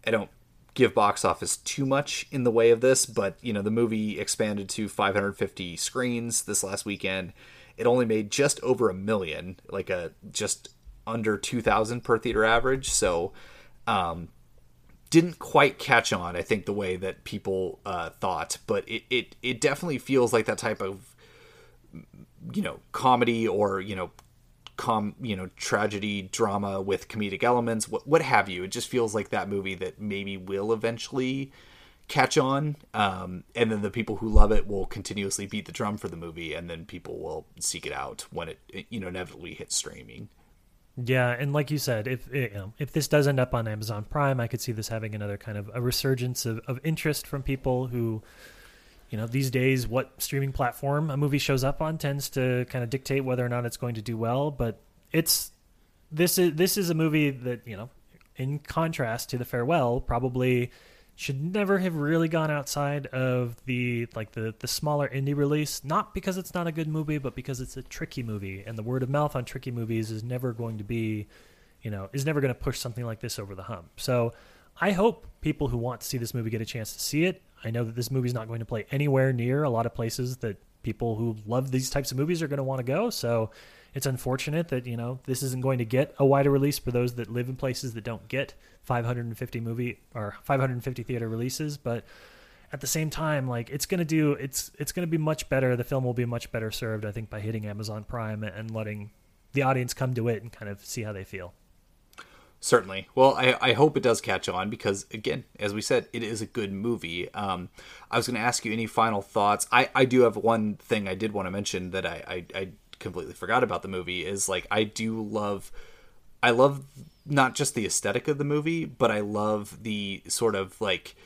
I don't give box office too much in the way of this, but you know the movie expanded to 550 screens this last weekend. It only made just over a million, like a just under 2,000 per theater average. So, um, didn't quite catch on. I think the way that people uh, thought, but it, it it definitely feels like that type of you know comedy or you know com you know tragedy drama with comedic elements what what have you. It just feels like that movie that maybe will eventually catch on um, and then the people who love it will continuously beat the drum for the movie and then people will seek it out when it, it you know inevitably hits streaming. Yeah, and like you said, if you know, if this does end up on Amazon Prime, I could see this having another kind of a resurgence of, of interest from people who you know these days what streaming platform a movie shows up on tends to kind of dictate whether or not it's going to do well but it's this is this is a movie that you know in contrast to the farewell probably should never have really gone outside of the like the the smaller indie release not because it's not a good movie but because it's a tricky movie and the word of mouth on tricky movies is never going to be you know, is never going to push something like this over the hump. So I hope people who want to see this movie get a chance to see it. I know that this movie's not going to play anywhere near a lot of places that people who love these types of movies are going to want to go. So it's unfortunate that, you know, this isn't going to get a wider release for those that live in places that don't get 550 movie or 550 theater releases, but at the same time, like it's gonna do it's it's gonna be much better. The film will be much better served, I think, by hitting Amazon Prime and letting the audience come to it and kind of see how they feel. Certainly. Well, I, I hope it does catch on because, again, as we said, it is a good movie. Um, I was going to ask you any final thoughts. I, I do have one thing I did want to mention that I, I, I completely forgot about the movie is like I do love, I love not just the aesthetic of the movie, but I love the sort of like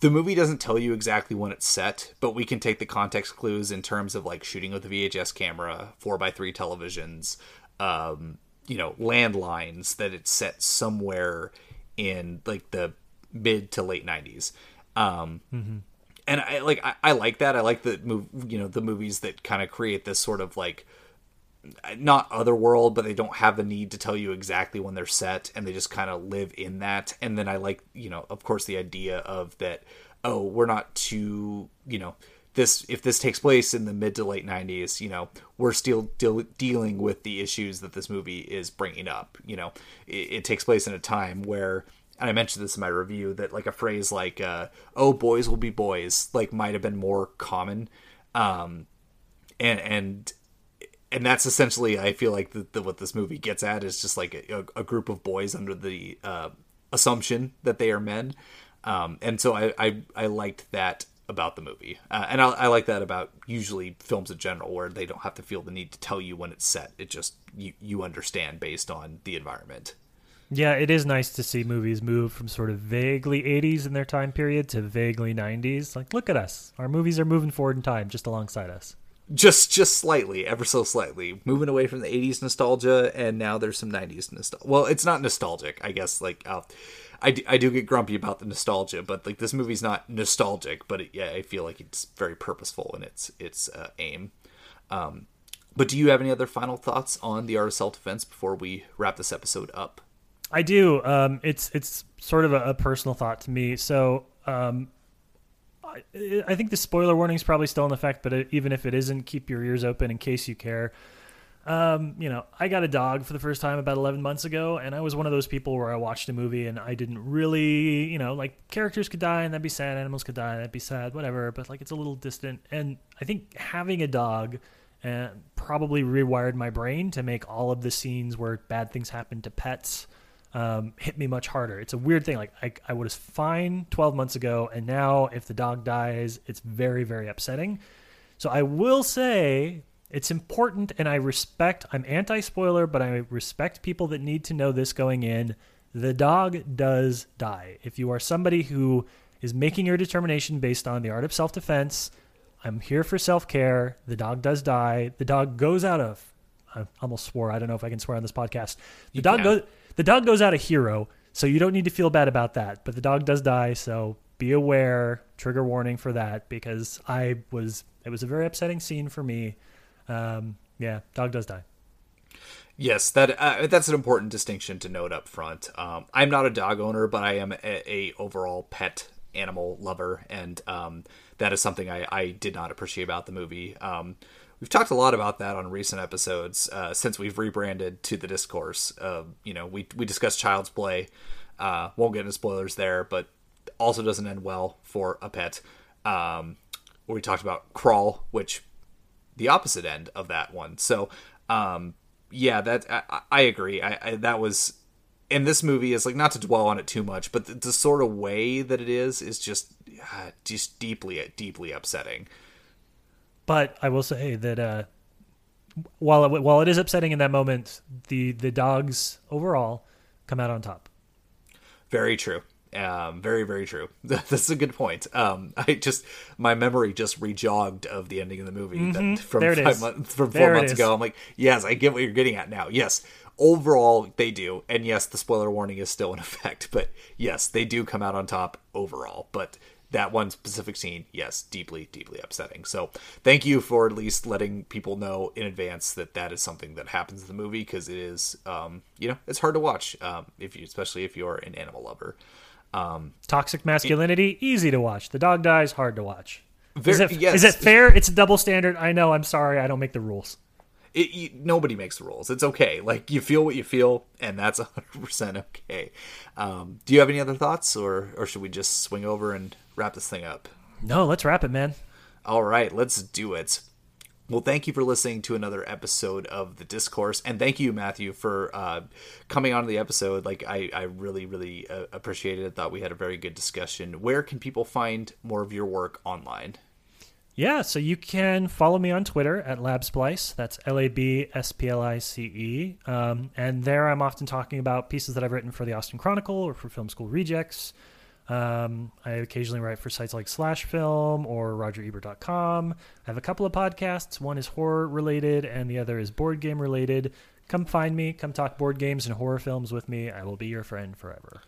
the movie doesn't tell you exactly when it's set, but we can take the context clues in terms of like shooting with a VHS camera, four by three televisions, um, you know, landlines that it's set somewhere in like the mid to late nineties. Um, and I like I, I like that. I like the move you know the movies that kind of create this sort of like not otherworld, but they don't have the need to tell you exactly when they're set, and they just kind of live in that. And then I like, you know, of course, the idea of that. Oh, we're not too, you know, this if this takes place in the mid to late '90s, you know, we're still deal, dealing with the issues that this movie is bringing up. You know, it, it takes place in a time where. And I mentioned this in my review that like a phrase like uh, "oh boys will be boys" like might have been more common, um, and and and that's essentially I feel like the, the, what this movie gets at is just like a, a group of boys under the uh, assumption that they are men, um, and so I, I I liked that about the movie, uh, and I, I like that about usually films in general where they don't have to feel the need to tell you when it's set. It just you you understand based on the environment. Yeah, it is nice to see movies move from sort of vaguely 80s in their time period to vaguely 90s. Like, look at us. Our movies are moving forward in time just alongside us. Just just slightly, ever so slightly, moving away from the '80s nostalgia, and now there's some '90s nostalgia. Well, it's not nostalgic, I guess. Like, uh, I, do, I do get grumpy about the nostalgia, but like this movie's not nostalgic, but it, yeah, I feel like it's very purposeful in its its uh, aim. Um, but do you have any other final thoughts on the art of self defense before we wrap this episode up? I do. Um, it's it's sort of a, a personal thought to me. So um, I, I think the spoiler warning is probably still in effect, but even if it isn't, keep your ears open in case you care. Um, you know, I got a dog for the first time about 11 months ago, and I was one of those people where I watched a movie and I didn't really, you know, like characters could die and that'd be sad, animals could die and that'd be sad, whatever, but like it's a little distant. And I think having a dog uh, probably rewired my brain to make all of the scenes where bad things happen to pets um, hit me much harder. It's a weird thing. Like I, I was fine 12 months ago, and now if the dog dies, it's very, very upsetting. So I will say it's important, and I respect. I'm anti-spoiler, but I respect people that need to know this going in. The dog does die. If you are somebody who is making your determination based on the art of self-defense, I'm here for self-care. The dog does die. The dog goes out of. I almost swore. I don't know if I can swear on this podcast. The dog can. goes. The dog goes out a hero, so you don't need to feel bad about that. But the dog does die, so be aware. Trigger warning for that because I was. It was a very upsetting scene for me. Um, yeah, dog does die. Yes, that uh, that's an important distinction to note up front. Um, I'm not a dog owner, but I am a, a overall pet animal lover, and um, that is something I, I did not appreciate about the movie. Um, we've talked a lot about that on recent episodes uh, since we've rebranded to the discourse. Uh, you know, we we discussed Child's Play. Uh, won't get into spoilers there, but also doesn't end well for a pet. Um, we talked about Crawl, which the opposite end of that one. So, um, yeah, that I, I agree. I, I that was and this movie is like not to dwell on it too much, but the, the sort of way that it is is just uh, just deeply deeply upsetting. But I will say that uh, while it, while it is upsetting in that moment, the the dogs overall come out on top. Very true. Um, very very true. [laughs] That's a good point. Um, I just my memory just rejogged of the ending of the movie that, from five is. months from four There months is. ago. I'm like, yes, I get what you're getting at now. Yes, overall they do, and yes, the spoiler warning is still in [laughs] effect. But yes, they do come out on top overall. But that one specific scene, yes, deeply, deeply upsetting. So thank you for at least letting people know in advance that that is something that happens in the movie because it is, um, you know, it's hard to watch um, if you, especially if you're an animal lover. Toxic masculinity, easy to watch. The dog dies, hard to watch. Very- is, it, yes. is it fair? It's a double standard. I know. I'm sorry. I don't make the rules. it, you, nobody makes the rules. It's okay. Like you feel what you feel, and that's [laughs] hundred percent okay. Um, do you have any other thoughts, or or should we just swing over and wrap this thing up? No, let's wrap it, man. All right, let's do it. Well, thank you for listening to another episode of the Discourse, and thank you, Matthew, for uh, coming on the episode. Like, I, I really, really uh, appreciated it. Thought we had a very good discussion. Where can people find more of your work online? Yeah, so you can follow me on Twitter at LabSplice. That's L A B S P L I C E. Um, and there I'm often talking about pieces that I've written for the Austin Chronicle or for Film School Rejects. Um, I occasionally write for sites like Slash Film or RogerEbert.com. I have a couple of podcasts. One is horror related, and the other is board game related. Come find me. Come talk board games and horror films with me. I will be your friend forever.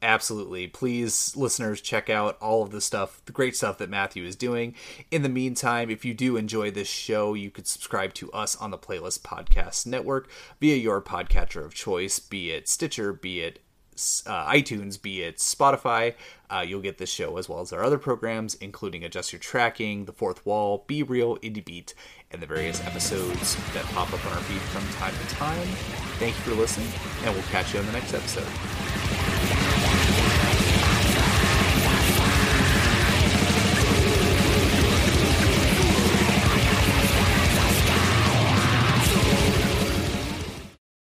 absolutely please listeners check out all of the stuff the great stuff that matthew is doing in the meantime if you do enjoy this show you could subscribe to us on the playlist podcast network via your podcatcher of choice be it stitcher be it uh, itunes be it spotify uh, you'll get this show as well as our other programs including adjust your tracking the fourth wall be real indie beat and the various episodes that pop up on our feed from time to time. Thank you for listening and we'll catch you on the next episode